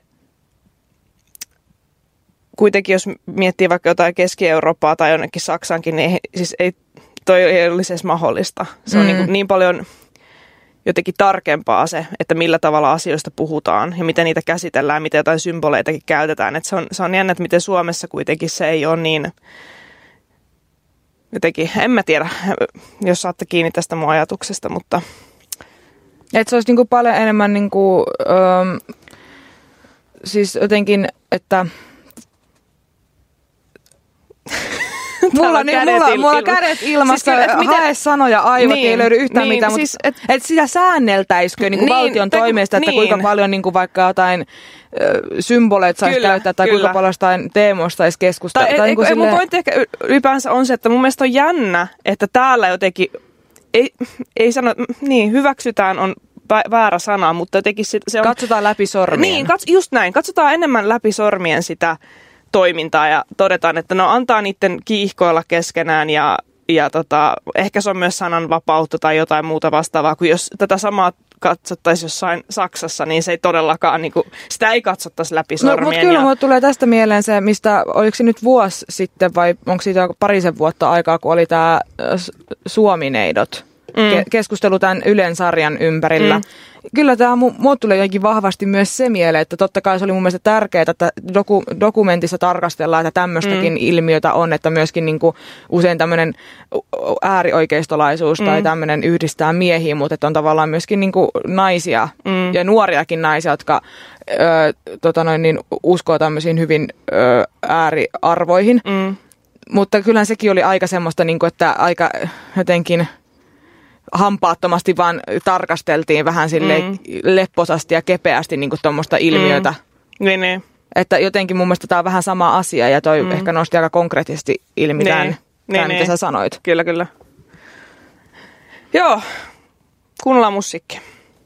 Speaker 1: kuitenkin jos miettii vaikka jotain Keski-Eurooppaa tai jonnekin Saksankin, niin ei, siis ei, toi ei olisi edes mahdollista. Se on
Speaker 2: Mm.
Speaker 1: niin, kuin niin paljon jotenkin tarkempaa se, että millä tavalla asioista puhutaan ja miten niitä käsitellään, miten jotain symboleitakin käytetään. Että se, on, se on jännä, että miten Suomessa kuitenkin se ei ole niin jotenkin, en mä tiedä, jos saatte kiinni tästä mun ajatuksesta, mutta
Speaker 2: Että se olisi niinku paljon enemmän niinku, öö, siis jotenkin, että Mulla, niin,
Speaker 1: kädet
Speaker 2: mulla,
Speaker 1: il-
Speaker 2: mulla kädet ilmassa,
Speaker 1: Siis kyllä, että
Speaker 2: siis
Speaker 1: miten-
Speaker 2: hae sanoja, aivot
Speaker 1: Niin,
Speaker 2: ei löydy yhtään
Speaker 1: niin,
Speaker 2: mitään, mutta
Speaker 1: siis,
Speaker 2: et, et sitä säänneltäisikö niin kuin
Speaker 1: Niin,
Speaker 2: valtion
Speaker 1: kun-
Speaker 2: toimesta, että
Speaker 1: niin.
Speaker 2: kuinka paljon niin kuin vaikka jotain symboleita saisi
Speaker 1: Kyllä,
Speaker 2: käyttää tai
Speaker 1: kyllä.
Speaker 2: kuinka paljon jostain teemoista saisi keskustella.
Speaker 1: Tai,
Speaker 2: tai niin kuin
Speaker 1: ei, mun
Speaker 2: silleen-
Speaker 1: pointti ehkä ylipäänsä on se, että mun mielestä on jännä, että täällä jotenkin, ei, ei sano, niin hyväksytään on vä- väärä sana, mutta jotenkin sit, se on...
Speaker 2: Katsotaan läpi sormien.
Speaker 1: Niin, kats, just näin. Katsotaan enemmän läpi sormien sitä toimintaa ja todetaan, että no antaa niiden kiihkoilla keskenään ja, ja tota, ehkä se on myös sananvapautta tai jotain muuta vastaavaa, kun jos tätä samaa katsottaisiin jossain Saksassa, niin se ei todellakaan, niin kuin, sitä ei katsottaisi läpi
Speaker 2: No,
Speaker 1: sormien.
Speaker 2: mutta kyllä
Speaker 1: ja,
Speaker 2: mulle tulee tästä mieleen se, mistä, oliko se nyt vuosi sitten vai onko siitä parisen vuotta aikaa, kun oli tämä Suomineidot
Speaker 1: Mm.
Speaker 2: ke- keskustelu tämän Ylen sarjan ympärillä.
Speaker 1: Mm.
Speaker 2: Kyllä tämä mu- mulle tulee jotenkin vahvasti myös se mieleen, että totta kai se oli mun mielestä tärkeää, että doku- dokumentissa tarkastellaan, että tämmöistäkin
Speaker 1: Mm.
Speaker 2: ilmiötä on, että myöskin niinku usein tämmöinen äärioikeistolaisuus tai
Speaker 1: Mm.
Speaker 2: tämmöinen yhdistää miehiä, mutta että on tavallaan myöskin niinku naisia
Speaker 1: Mm.
Speaker 2: ja nuoriakin naisia, jotka ö, tota noin, niin uskoo tämmöisiin hyvin ö, ääriarvoihin.
Speaker 1: Mm.
Speaker 2: Mutta kyllä sekin oli aika semmoista, niin kuin, että aika jotenkin hampaattomasti vaan tarkasteltiin vähän sille
Speaker 1: Mm.
Speaker 2: lepposasti ja kepeästi niin tuommoista ilmiötä.
Speaker 1: Niin, niin.
Speaker 2: Että jotenkin mun mielestä tämä on vähän sama asia ja toi
Speaker 1: Mm.
Speaker 2: ehkä nosti aika konkreettisesti ilmi
Speaker 1: Niin.
Speaker 2: tämän,
Speaker 1: Niin,
Speaker 2: tämän
Speaker 1: niin.
Speaker 2: mitä sä sanoit.
Speaker 1: Kyllä, kyllä. Joo, kuunnellaan musiikki.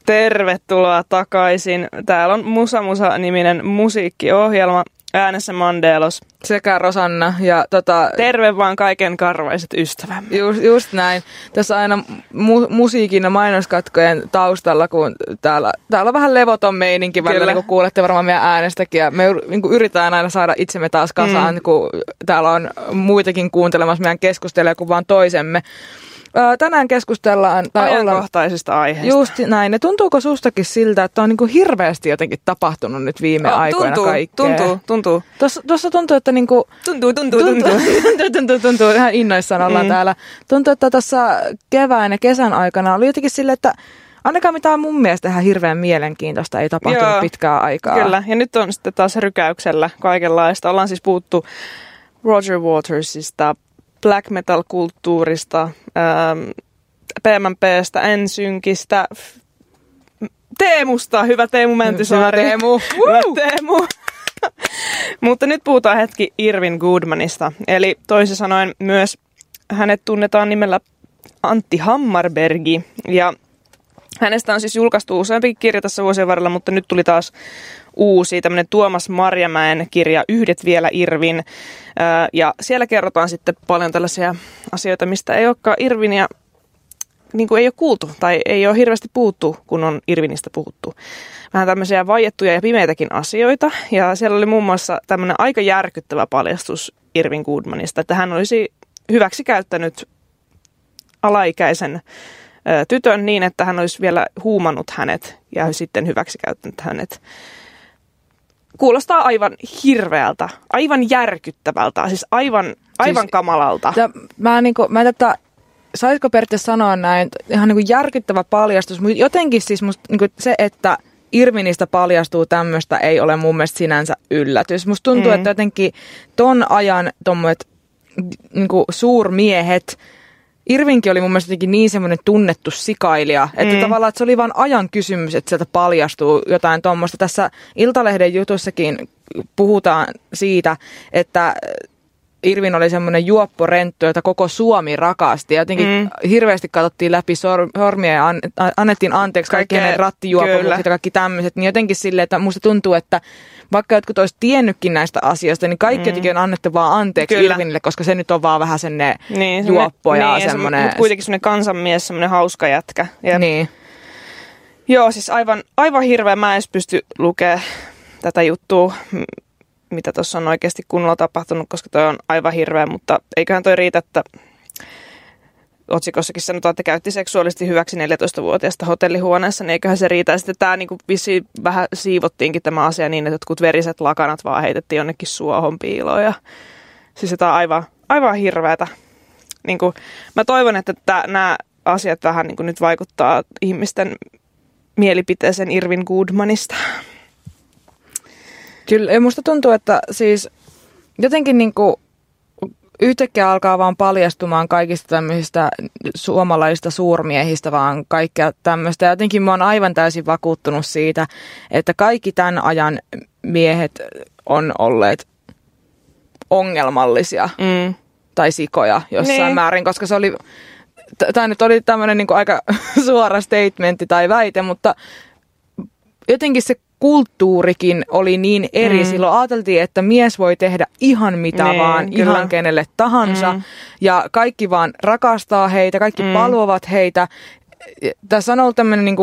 Speaker 1: Tervetuloa takaisin. Täällä on Musa Musa-niminen musiikkiohjelma. Äänessä Mandelos.
Speaker 2: Sekä Rosanna ja tota,
Speaker 1: Terve vaan kaiken karvaiset ystävämme.
Speaker 2: Just, just näin. Tässä aina mu- musiikin ja mainoskatkojen taustalla, kun täällä, täällä on vähän levoton meininki välillä,
Speaker 1: Kyllä.
Speaker 2: niin kun kuulette varmaan meidän äänestäkin. Ja me niin kuin yritetään aina saada itsemme taas kasaan, mm. kun täällä on muitakin kuuntelemassa meidän keskusteluja kuin vaan toisemme. Tänään keskustellaan, tai ollaan
Speaker 1: Ajankohtaisista aiheista.
Speaker 2: just näin. Ja tuntuuko sustakin siltä, että on niin kuin hirveästi jotenkin tapahtunut nyt viime
Speaker 1: Oh,
Speaker 2: aikoina
Speaker 1: tuntuu,
Speaker 2: kaikkea?
Speaker 1: tuntuu, tuntuu.
Speaker 2: Tuossa, tuossa tuntuu, että niin kuin
Speaker 1: Tuntuu, tuntuu,
Speaker 2: tuntuu,
Speaker 1: tuntuu.
Speaker 2: tuntuu, tuntuu. Ihan innoissaan ollaan
Speaker 1: Mm.
Speaker 2: täällä. Tuntuu, että tuossa kevään ja kesän aikana oli jotenkin sille, että ainakaan mitään mun mielestä ihan hirveän mielenkiintoista ei tapahtunut
Speaker 1: Joo,
Speaker 2: pitkään aikaa.
Speaker 1: Kyllä, ja nyt on sitten taas rykäyksellä kaikenlaista. Ollaan siis puhuttu Roger Watersista, black metal-kulttuurista, ähm, PMPstä, Ensynkistä, Teemusta, hyvä Teemu Mäntysaari.
Speaker 2: Hyvä Teemu.
Speaker 1: Hyvä Teemu. Mutta nyt puhutaan hetki Irvin Goodmanista. Eli toisin sanoen myös hänet tunnetaan nimellä Antti Hammarbergi. Ja hänestä on siis julkaistu useampikin kirja tässä vuosien varrella, mutta nyt tuli taas uusi, tämmöinen Tuomas Marjamäen kirja Yhdet vielä Irvin. Ja siellä kerrotaan sitten paljon tällaisia asioita, mistä ei olekaan Irvinia niin kuin ei ole kuultu tai ei ole hirveästi puhuttu, kun on Irvinistä puhuttu. Vähän tämmöisiä vaiettuja ja pimeitäkin asioita. Ja siellä oli muun muassa tämmöinen aika järkyttävä paljastus Irvin Goodmanista, että hän olisi hyväksi käyttänyt alaikäisen tytön niin, että hän olisi vielä huumannut hänet ja sitten hyväksi käyttänyt hänet. Kuulostaa aivan hirveältä, aivan järkyttävältä, siis aivan, aivan
Speaker 2: Siis-
Speaker 1: kamalalta.
Speaker 2: Ja mä, niin kuin, mä tätä, saisiko periaatteessa sanoa näin, ihan niin kuin järkyttävä paljastus, mutta jotenkin siis musta, niin kuin se, että Irvinistä paljastuu tämmöistä, ei ole mun mielestä sinänsä yllätys. Musta tuntuu,
Speaker 1: Mm.
Speaker 2: että jotenkin ton ajan tommoet niin suurmiehet, Irvinkin oli mun mielestä jotenkin niin semmoinen tunnettu sikailija, että
Speaker 1: Mm.
Speaker 2: tavallaan että se oli vain ajan kysymys, että sieltä paljastuu jotain tuommoista. Tässä Iltalehden jutussakin puhutaan siitä, että Irvin oli semmoinen juopporenttu, jota koko Suomi rakasti. Ja jotenkin
Speaker 1: Mm.
Speaker 2: hirveästi katsottiin läpi sor- sormia ja an- annettiin anteeksi kaikki
Speaker 1: Kaikkea-
Speaker 2: hänen rattijuopumukset ja kaikki tämmöiset. Niin jotenkin silleen, että musta tuntuu, että vaikka jotkut olisi tiennytkin näistä asioista, niin kaikki mm. jotenkin on annettu vaan anteeksi
Speaker 1: Kyllä.
Speaker 2: Irvinille, koska se nyt on vaan vähän senne
Speaker 1: Niin,
Speaker 2: juoppo ja
Speaker 1: niin,
Speaker 2: semmoinen...
Speaker 1: Mutta kuitenkin semmoinen kansanmies, semmoinen hauska jätkä. Ja
Speaker 2: Niin.
Speaker 1: Joo, siis aivan, aivan hirveä. Mä en pysty lukemaan tätä juttua, mitä tuossa on oikeasti kunnolla tapahtunut, koska toi on aivan hirveä, mutta eiköhän toi riitä, että otsikossakin sanotaan, että käytti seksuaalisesti hyväksi 14-vuotiaasta hotellihuoneessa, niin eiköhän se riitä. Sitten tämä niin vissiin vähän siivottiinkin tämä asia niin, että jotkut veriset lakanat vaan heitettiin jonnekin suohon piiloon. Ja siis tämä on aivan, aivan hirveätä. Niin kuin, mä toivon, että tää, nämä asiat vähän niin kuin nyt vaikuttaa ihmisten mielipiteeseen Irvin Goodmanista.
Speaker 2: Kyllä, ja musta tuntuu, että siis jotenkin niinku yhtäkkiä alkaa vaan paljastumaan kaikista tämmöisistä suomalaisista suurmiehistä, vaan kaikkea tämmöistä. Jotenkin mä oon aivan täysin vakuuttunut siitä, että kaikki tämän ajan miehet on olleet ongelmallisia
Speaker 1: Mm.
Speaker 2: tai sikoja jossain
Speaker 1: Niin.
Speaker 2: niin. määrin, koska se oli, tämä nyt oli tämmöinen niin aika suora statementti tai väite, mutta jotenkin se kulttuurikin oli niin eri.
Speaker 1: Mm.
Speaker 2: Silloin ajateltiin, että mies voi tehdä ihan mitä
Speaker 1: Niin,
Speaker 2: vaan,
Speaker 1: kyllä.
Speaker 2: ihan kenelle tahansa.
Speaker 1: Mm.
Speaker 2: Ja kaikki vaan rakastaa heitä, kaikki
Speaker 1: Mm.
Speaker 2: mm. palvovat heitä. Tässä on ollut tämmöinen niin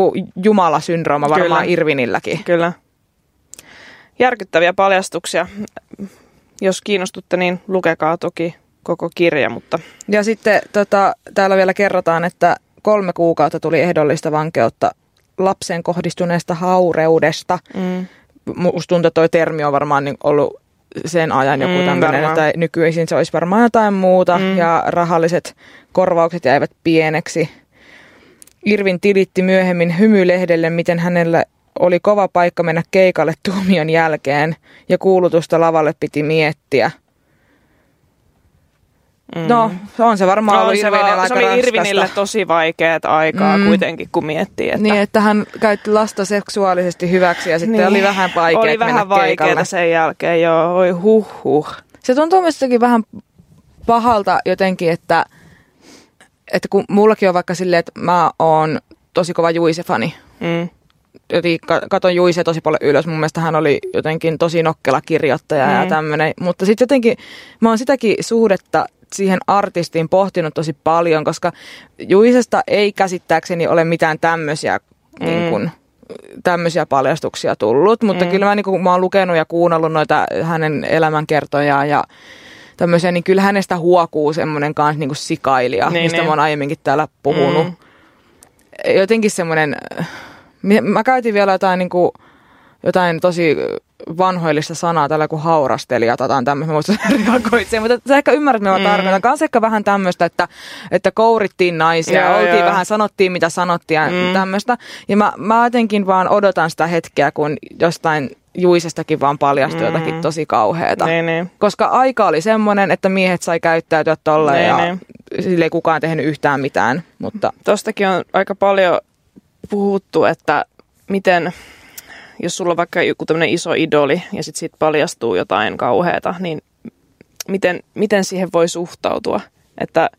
Speaker 2: jumalasyndrooma varmaan
Speaker 1: Kyllä.
Speaker 2: Irvinilläkin.
Speaker 1: Kyllä. Järkyttäviä paljastuksia. Jos kiinnostutte, niin lukekaa toki koko kirja, mutta
Speaker 2: Ja sitten tota, täällä vielä kerrotaan, että kolme kuukautta tuli ehdollista vankeutta lapseen kohdistuneesta haureudesta.
Speaker 1: mm.
Speaker 2: Musta tuntuu, että toi termi on varmaan niin ollut sen ajan joku
Speaker 1: Mm,
Speaker 2: mm, tämmöinen,
Speaker 1: varmaan.
Speaker 2: tai nykyisin se olisi varmaan jotain muuta,
Speaker 1: mm.
Speaker 2: ja rahalliset korvaukset jäivät pieneksi. Irvin tilitti myöhemmin hymylehdelle, miten hänellä oli kova paikka mennä keikalle tuomion jälkeen, ja kuulutusta lavalle piti miettiä.
Speaker 1: Mm.
Speaker 2: No, on se varmaan
Speaker 1: No,
Speaker 2: ollut
Speaker 1: se, va- se oli. Irvinille tosi vaikeat aikaa mm. Kuitenkin, kun miettii, että...
Speaker 2: Niin, että hän käytti lasta seksuaalisesti hyväksi ja sitten
Speaker 1: Niin.
Speaker 2: oli vähän vaikea
Speaker 1: Oli vähän vaikeaa sen jälkeen, joo. Oi huh huh.
Speaker 2: Se tuntuu myös vähän pahalta jotenkin, että, että kun mullakin on vaikka silleen, että mä oon tosi kova Juise-fani.
Speaker 1: Mm.
Speaker 2: Jotenkin ka- katon Juise tosi paljon ylös. Mun mielestä hän oli jotenkin tosi nokkela kirjoittaja mm. ja
Speaker 1: Mm.
Speaker 2: tämmöinen. Mutta sitten jotenkin mä oon sitäkin suhdetta siihen artistiin pohtinut tosi paljon, koska Juisesta ei käsittääkseni ole mitään tämmöisiä
Speaker 1: Mm.
Speaker 2: niin kun, tämmöisiä paljastuksia tullut, mutta
Speaker 1: Mm.
Speaker 2: kyllä mä, niin kun mä oon lukenut ja kuunnellut noita hänen elämänkertojaan ja tämmöisiä, niin kyllä hänestä huokuu semmoinen kanssa niin kuin sikailija,
Speaker 1: Niin,
Speaker 2: niin, mistä
Speaker 1: niin.
Speaker 2: mä oon aiemminkin täällä puhunut.
Speaker 1: Mm.
Speaker 2: Mm. Jotenkin semmoinen, mä käytin vielä jotain niin kuin jotain tosi vanhoillista sanaa tällä kuin haurastelija tai tämmöistä, muista reagoit siihen, mutta sä ehkä ymmärrät, mitä mä mm. tarkoitan. Kans ehkä vähän tämmöistä, että, että kourittiin naisia,
Speaker 1: Joo,
Speaker 2: oltiin
Speaker 1: joo.
Speaker 2: vähän, sanottiin mitä sanottiin ja
Speaker 1: Mm.
Speaker 2: tämmöistä. Ja mä, mä jotenkin vaan odotan sitä hetkeä, kun jostain juisestakin vaan paljastui
Speaker 1: Mm.
Speaker 2: jotakin tosi kauheata.
Speaker 1: Niin, niin.
Speaker 2: Koska aika oli semmoinen, että miehet sai käyttäytyä tolleen
Speaker 1: Niin,
Speaker 2: ja
Speaker 1: niin.
Speaker 2: sille ei kukaan tehnyt yhtään mitään. Mutta
Speaker 1: Tostakin on aika paljon puhuttu, että miten, jos sulla on vaikka joku tämmöinen iso idoli ja sitten siitä paljastuu jotain kauheata, niin miten, miten siihen voi suhtautua? Että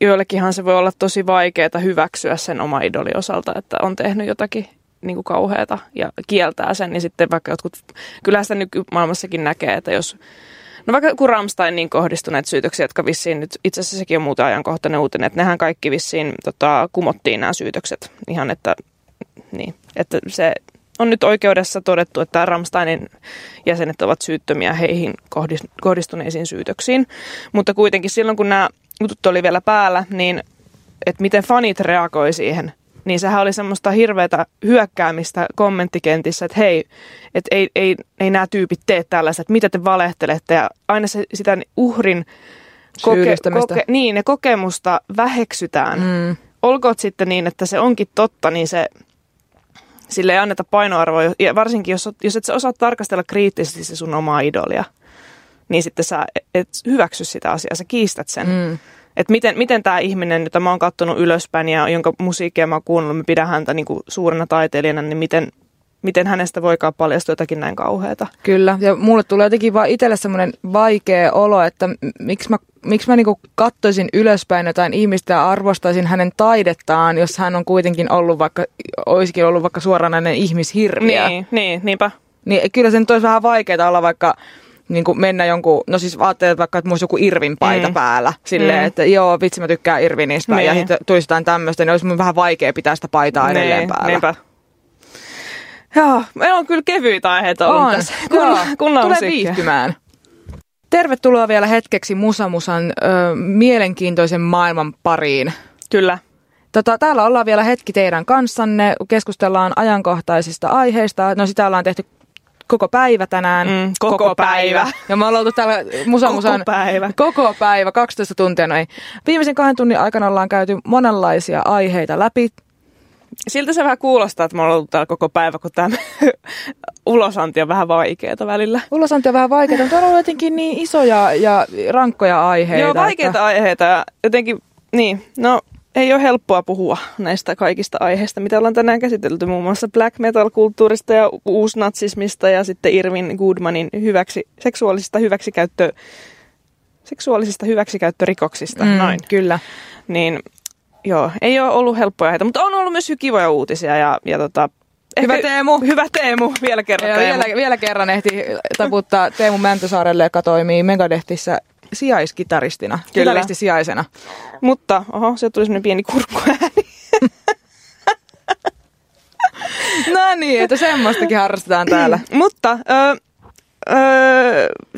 Speaker 1: joillekinhan se voi olla tosi vaikeaa hyväksyä sen oma idoli osalta, että on tehnyt jotakin niin kuin kauheata ja kieltää sen, niin sitten vaikka jotkut, kyllähän sitä nykymaailmassakin näkee, että jos No vaikka kun Ramsteiniin kohdistuneet syytöksiä, jotka vissiin nyt, itse asiassa sekin on muuten ajankohtainen uutinen, että nehän kaikki vissiin tota, kumottiin nämä syytökset ihan, että, niin, että se on nyt oikeudessa todettu, että Ramsteinin jäsenet ovat syyttömiä heihin kohdis- kohdistuneisiin syytöksiin, mutta kuitenkin silloin kun nämä jutut oli vielä päällä, niin että miten fanit reagoi siihen, niin sehän oli semmoista hirveätä hyökkäämistä kommenttikentissä, että hei, että ei, ei, ei nämä tyypit tee tällaista, että mitä te valehtelette. Ja aina se, sitä uhrin
Speaker 2: Syyllistämistä.
Speaker 1: niin, ja kokemusta väheksytään.
Speaker 2: mm,
Speaker 1: Olkoot sitten niin, että se onkin totta, niin se, sille ei anneta painoarvoa. Ja varsinkin, jos, jos et sä osaa tarkastella kriittisesti se sun omaa idolia, niin sitten sä et hyväksy sitä asiaa, sä kiistät sen.
Speaker 2: mm.
Speaker 1: Että miten, miten tämä ihminen, jota mä oon katsonut ylöspäin ja jonka musiikkia mä oon kuunnellut, mä pidän häntä niin kuin suurena taiteilijana, niin miten, miten hänestä voikaan paljastua jotakin näin kauheata.
Speaker 2: Kyllä, ja mulle tulee jotenkin vaan itselle semmoinen vaikea olo, että miksi mä, miksi mä niinku kattoisin ylöspäin jotain ihmistä ja arvostaisin hänen taidettaan, jos hän on kuitenkin ollut vaikka, olisikin ollut vaikka suoranainen ihmishirviö.
Speaker 1: Niin, niin, niinpä.
Speaker 2: Niin kyllä sen olisi vähän vaikeaa olla vaikka niin kuin mennä jonkun, no siis ajattelet vaikka, että mulla joku Irvin paita
Speaker 1: Mm.
Speaker 2: päällä. Silleen,
Speaker 1: Mm.
Speaker 2: että joo, vitsi mä tykkään Irvinistä.
Speaker 1: Niin.
Speaker 2: Ja sitten tulisi jotain tämmöistä, niin olisi mun vähän vaikea pitää sitä paitaa edelleen
Speaker 1: niin,
Speaker 2: päällä.
Speaker 1: Niinpä. Joo, meillä on kyllä kevyitä aiheita ollut
Speaker 2: On.
Speaker 1: tässä.
Speaker 2: Joo.
Speaker 1: Kunnon, musiikkia.
Speaker 2: viihtymään. Tervetuloa vielä hetkeksi Musamusan ö, mielenkiintoisen maailman pariin.
Speaker 1: Kyllä.
Speaker 2: Tota, täällä ollaan vielä hetki teidän kanssanne, keskustellaan ajankohtaisista aiheista. No sitä ollaan tehty koko päivä tänään.
Speaker 1: Mm, koko päivä.
Speaker 2: Ja me ollaan oltu täällä Musamusan
Speaker 1: Koko päivä.
Speaker 2: Koko päivä, 12 tuntia. No ei. Viimeisen kahden tunnin aikana ollaan käyty monenlaisia aiheita läpi.
Speaker 1: Siltä se vähän kuulostaa, että me ollaan ollut täällä koko päivä, kun tämä ulosanti on vähän vaikeaa välillä.
Speaker 2: Ulosanti on vähän vaikeaa, mutta on ollut jotenkin niin isoja ja rankkoja aiheita.
Speaker 1: Joo, vaikeita
Speaker 2: että-
Speaker 1: aiheita ja jotenkin, niin, no ei ole helppoa puhua näistä kaikista aiheista, mitä ollaan tänään käsitelty, muun muassa black metal-kulttuurista ja uusnatsismista ja sitten Irvin Goodmanin hyväksi, seksuaalisista hyväksikäyttö, seksuaalisista hyväksikäyttörikoksista,
Speaker 2: Mm,
Speaker 1: noin.
Speaker 2: Kyllä.
Speaker 1: Niin joo, ei ole ollut helppoja aiheita, mutta on ollut myös kivoja uutisia ja, ja tota,
Speaker 2: Hyvä Teemu.
Speaker 1: Hyvä Teemu, vielä kerran Teemu.
Speaker 2: vielä, vielä kerran ehti taputtaa Teemu Mäntysaarelle, joka toimii Megadethissa sijaiskitaristina.
Speaker 1: Kyllä.
Speaker 2: Kitaristi sijaisena.
Speaker 1: Mutta, oho, se tuli semmoinen pieni kurkkuääni.
Speaker 2: No niin, että semmoistakin harrastetaan täällä.
Speaker 1: Mutta ö, ö,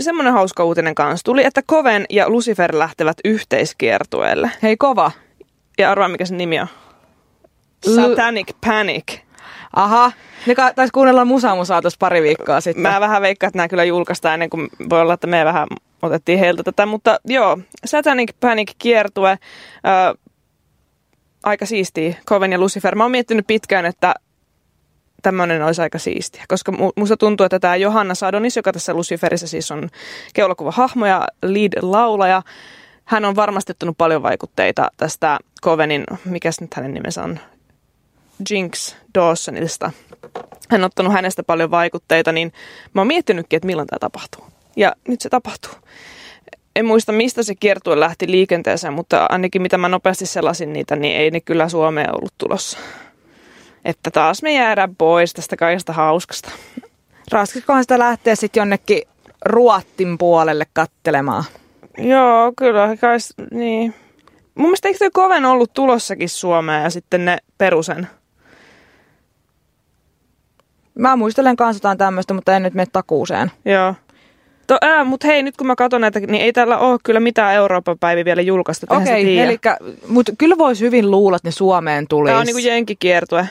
Speaker 1: semmoinen hauska uutinen kanssa tuli, että Koven ja Lucifer lähtevät yhteiskiertueelle.
Speaker 2: Hei kova.
Speaker 1: Ja arvaa, mikä sen nimi on? Satanic Panic.
Speaker 2: Aha, ne ka- taisi kuunnella Musa Musaa tuossa pari viikkoa sitten.
Speaker 1: Mä vähän veikkaan, että nämä kyllä julkaistaan ennen kuin voi olla, että me vähän otettiin heiltä tätä. Mutta joo, Satanic Panic kiertue. Ö, aika siistiä, Coven ja Lucifer. Mä oon miettinyt pitkään, että tämmöinen olisi aika siistiä, koska mu- musta tuntuu, että tämä Johanna Sadonis, joka tässä Luciferissa siis on keulakuva hahmo ja lead-laulaja, hän on varmasti ottanut paljon vaikutteita tästä Covenin, mikäs nyt hänen nimensä on, Jinx Dawsonista. Hän on ottanut hänestä paljon vaikutteita, niin mä oon miettinytkin, että milloin tämä tapahtuu. Ja nyt se tapahtuu. En muista, mistä se kiertue lähti liikenteeseen, mutta ainakin mitä mä nopeasti selasin niitä, niin ei ne kyllä Suomeen ollut tulossa. Että taas me jäädään pois tästä kaikesta hauskasta.
Speaker 2: Raskikohan sitä lähtee sitten jonnekin Ruottin puolelle kattelemaan.
Speaker 1: Joo, kyllä. Kai, niin. Mun mielestä eikö toi Koven ollut tulossakin Suomeen ja sitten ne perusen?
Speaker 2: Mä muistelen kanssa jotain tämmöistä, mutta en nyt mene takuuseen.
Speaker 1: Joo. To, ää, mutta hei, nyt kun mä katson näitä, niin ei täällä ole kyllä mitään Euroopan päiviä vielä se
Speaker 2: Okei,
Speaker 1: tiedä.
Speaker 2: eli mutta kyllä voisi hyvin luulla, että ne Suomeen tulisi.
Speaker 1: Tämä on niinku jenkkikiertue.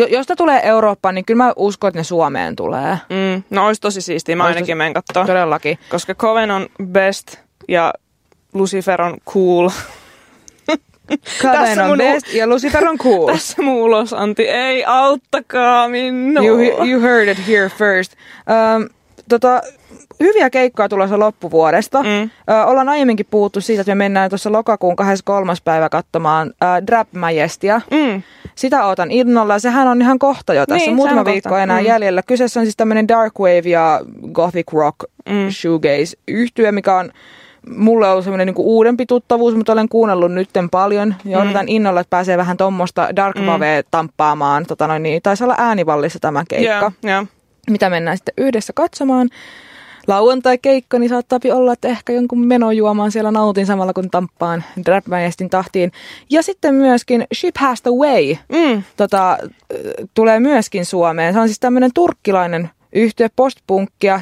Speaker 2: Jo, jos ne tulee Eurooppaan, niin kyllä mä uskon, että ne Suomeen tulee.
Speaker 1: Mm, no olisi tosi siistiä, mä ainakin
Speaker 2: tosi-
Speaker 1: menen kattoo.
Speaker 2: Todellakin.
Speaker 1: Koska Coven on best ja Lucifer on cool.
Speaker 2: Coven on
Speaker 1: mun-
Speaker 2: best ja Lucifer on cool.
Speaker 1: Tässä mun ulosanti, ei auttakaa minua.
Speaker 2: You, you heard it here first. Um, tota, hyviä keikkoja tulossa loppuvuodesta.
Speaker 1: Mm.
Speaker 2: Ö, ollaan aiemminkin puhuttu siitä, että me mennään tuossa lokakuun 23. päivä katsomaan äh, Drap Majestia.
Speaker 1: Mm.
Speaker 2: Sitä ootan innolla sehän on ihan kohta jo tässä.
Speaker 1: Niin,
Speaker 2: Muutama viikko
Speaker 1: kohta.
Speaker 2: enää
Speaker 1: Mm.
Speaker 2: jäljellä. Kyseessä on siis tämmöinen dark wave ja gothic rock
Speaker 1: Mm.
Speaker 2: shoegaze yhtye, mikä on mulle ollut semmoinen niinku uudempi tuttavuus, mutta olen kuunnellut nytten paljon ja
Speaker 1: Mm.
Speaker 2: odotan innolla, että pääsee vähän tuommoista dark
Speaker 1: Mm.
Speaker 2: wavea tamppaamaan. Tota noin, niin, taisi olla äänivallissa tämä keikka
Speaker 1: Joo, joo.
Speaker 2: mitä mennään sitten yhdessä katsomaan. Lauantai-keikka, niin saattaa olla, että ehkä jonkun menojuomaan siellä nautin samalla kun tamppaan Drapmajestin tahtiin. Ja sitten myöskin Ship Has the Way
Speaker 1: Mm.
Speaker 2: tota, tulee myöskin Suomeen. Se on siis tämmöinen turkkilainen yhtiö postpunkkia,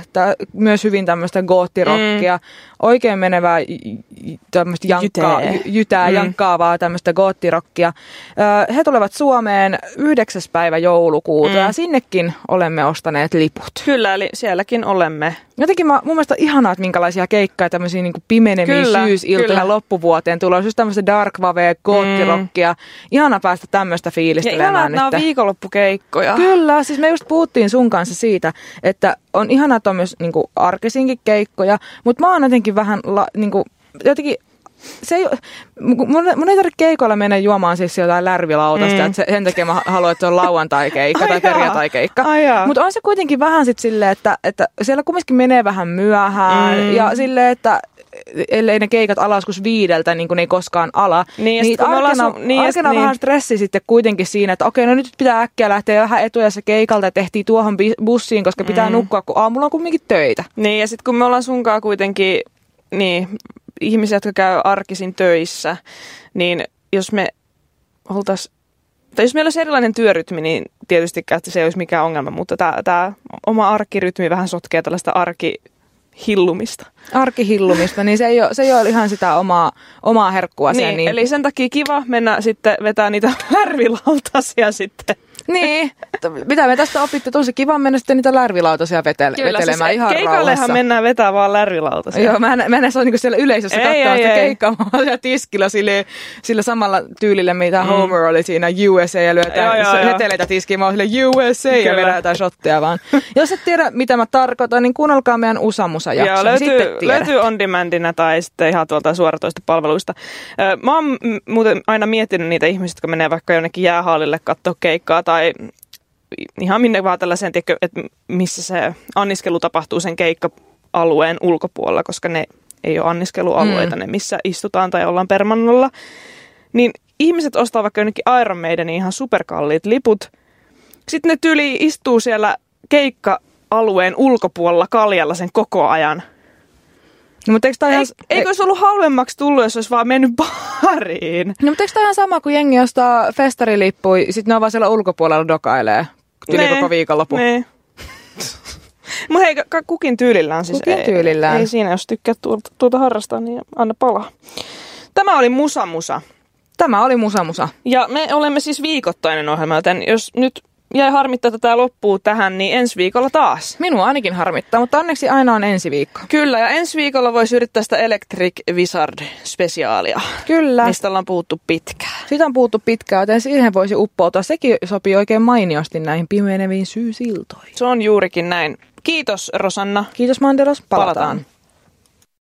Speaker 2: myös hyvin tämmöistä goottirokkia, mm. oikein menevää tämmöistä jankkaa, jytää,
Speaker 1: Mm.
Speaker 2: jankkaavaa tämmöistä goottirokkia. He tulevat Suomeen 9. päivä joulukuuta
Speaker 1: Mm.
Speaker 2: ja sinnekin olemme ostaneet liput.
Speaker 1: Kyllä, eli sielläkin olemme.
Speaker 2: Jotenkin mä, mun mielestä ihanaa, että minkälaisia keikkoja tämmöisiä niin pimeneviä
Speaker 1: Kyllä,
Speaker 2: syysiltoja
Speaker 1: kyllä.
Speaker 2: loppuvuoteen tulee. Just tämmöistä dark wavea, goottirokkia. Ihana päästä tämmöistä
Speaker 1: Ja ihanaa,
Speaker 2: fiilistelemään
Speaker 1: että nämä on viikonloppukeikkoja.
Speaker 2: Kyllä, siis me just puhuttiin sun kanssa siitä, että on ihanaa, että on myös niin kuin, arkisinkin keikkoja, mutta mä oon jotenkin vähän, la, niin kuin, jotenkin se ei, mun, mun ei tarvitse keikoilla mennä juomaan siis jotain lärvilautasta,
Speaker 1: Mm.
Speaker 2: että se, sen takia mä haluan, että se on lauantai-keikka
Speaker 1: Ai
Speaker 2: tai perjantai-keikka. Mutta on se kuitenkin vähän sitten silleen, että, että siellä kumminkin menee vähän myöhään
Speaker 1: Mm.
Speaker 2: ja silleen, että ellei ne keikat ala joskus viideltä, niin kuin ei koskaan ala.
Speaker 1: Niin, ollaan
Speaker 2: arkena,
Speaker 1: su- niin,
Speaker 2: arkena
Speaker 1: niin.
Speaker 2: vähän stressi sitten kuitenkin siinä, että okei, no nyt pitää äkkiä lähteä vähän etujassa keikalta ja tehtiin tuohon bussiin, koska pitää
Speaker 1: Mm.
Speaker 2: nukkua, kun aamulla on kumminkin töitä.
Speaker 1: Niin, ja sitten kun me ollaan sunkaan kuitenkin niin, ihmisiä, jotka käy arkisin töissä, niin jos me oltais, tai jos meillä olisi erilainen työrytmi, niin tietysti se ei olisi mikään ongelma, mutta tämä oma arkirytmi vähän sotkee tällaista arkihillumista.
Speaker 2: Arkihillumista, niin se ei ole, se ei ole ihan sitä omaa, omaa herkkua.
Speaker 1: Niin,
Speaker 2: Niin,
Speaker 1: Eli sen takia kiva mennä sitten vetää niitä lärvilautasia sitten.
Speaker 2: Niin, mitä me tästä opitte? Tosi kiva mennä sitten niitä lärvilautasia vetele- vetelemään ihan
Speaker 1: keikaillehan
Speaker 2: rauhassa.
Speaker 1: mennään vetää vaan lärvilautasia.
Speaker 2: Joo, mä en, mä en edes ole niinku siellä yleisössä
Speaker 1: Ei,
Speaker 2: katsoa sitä
Speaker 1: ei.
Speaker 2: keikkaa, mä siellä tiskillä sille, sillä samalla tyylillä, mitä
Speaker 1: Mm.
Speaker 2: Homer oli siinä USA ja lyötään
Speaker 1: Joo, joo,
Speaker 2: so-
Speaker 1: joo.
Speaker 2: heteleitä tiskiin, mä oon sille USA ja
Speaker 1: Kyllä.
Speaker 2: vedetään shotteja vaan. Jos et tiedä, mitä mä tarkoitan, niin kuunnelkaa meidän Usamusa jakso,
Speaker 1: Joo,
Speaker 2: niin
Speaker 1: löytyy,
Speaker 2: sitten tiedät.
Speaker 1: löytyy on demandina tai sitten ihan tuolta suoratoista palveluista. Mä oon muuten aina miettinyt niitä ihmisiä, jotka menee vaikka jonnekin jäähallille katsoa keikkaa tai ihan minne vaan tällaiseen, tiedätkö, että missä se anniskelu tapahtuu sen keikka-alueen ulkopuolella, koska ne ei ole anniskelualueita,
Speaker 2: Mm.
Speaker 1: ne missä istutaan tai ollaan permannolla. Niin ihmiset ostaa vaikka jonnekin Iron Maidenin ihan superkalliit liput. Sitten ne tyli istuu siellä keikka-alueen ulkopuolella kaljalla sen koko ajan.
Speaker 2: No, mutta eikö ihan,
Speaker 1: Ei, eikö olisi ollut halvemmaksi tullut, jos olisi vaan mennyt baariin?
Speaker 2: no, mutta eikö tää ihan sama kuin jengi ostaa festarilippuja, sitten ne on vaan siellä ulkopuolella dokailee yli
Speaker 1: Nee,
Speaker 2: koko viikonloppu.
Speaker 1: Nee. Mutta hei, ka- kukin tyylillään siis.
Speaker 2: Kukin
Speaker 1: ei,
Speaker 2: tyylillään.
Speaker 1: Ei siinä, jos tykkäät tuota, tuota harrastaa, niin anna palaa. Tämä oli Musa Musa.
Speaker 2: Tämä oli Musamusa.
Speaker 1: Ja me olemme siis viikoittainen ohjelma, joten jos nyt jäi harmittaa, että tämä loppuu tähän, niin ensi viikolla taas.
Speaker 2: Minua ainakin harmittaa, mutta onneksi aina on ensi viikko.
Speaker 1: Kyllä, ja ensi viikolla voisi yrittää sitä Electric Wizard-spesiaalia,
Speaker 2: Kyllä.
Speaker 1: mistä ollaan puhuttu pitkään.
Speaker 2: Siitä on puhuttu pitkään, joten siihen voisi uppoutua. Sekin sopii oikein mainiosti näihin pimeneviin syysiltoihin.
Speaker 1: Se on juurikin näin. Kiitos, Rosanna.
Speaker 2: Kiitos Manderos, palataan.
Speaker 1: Palataan.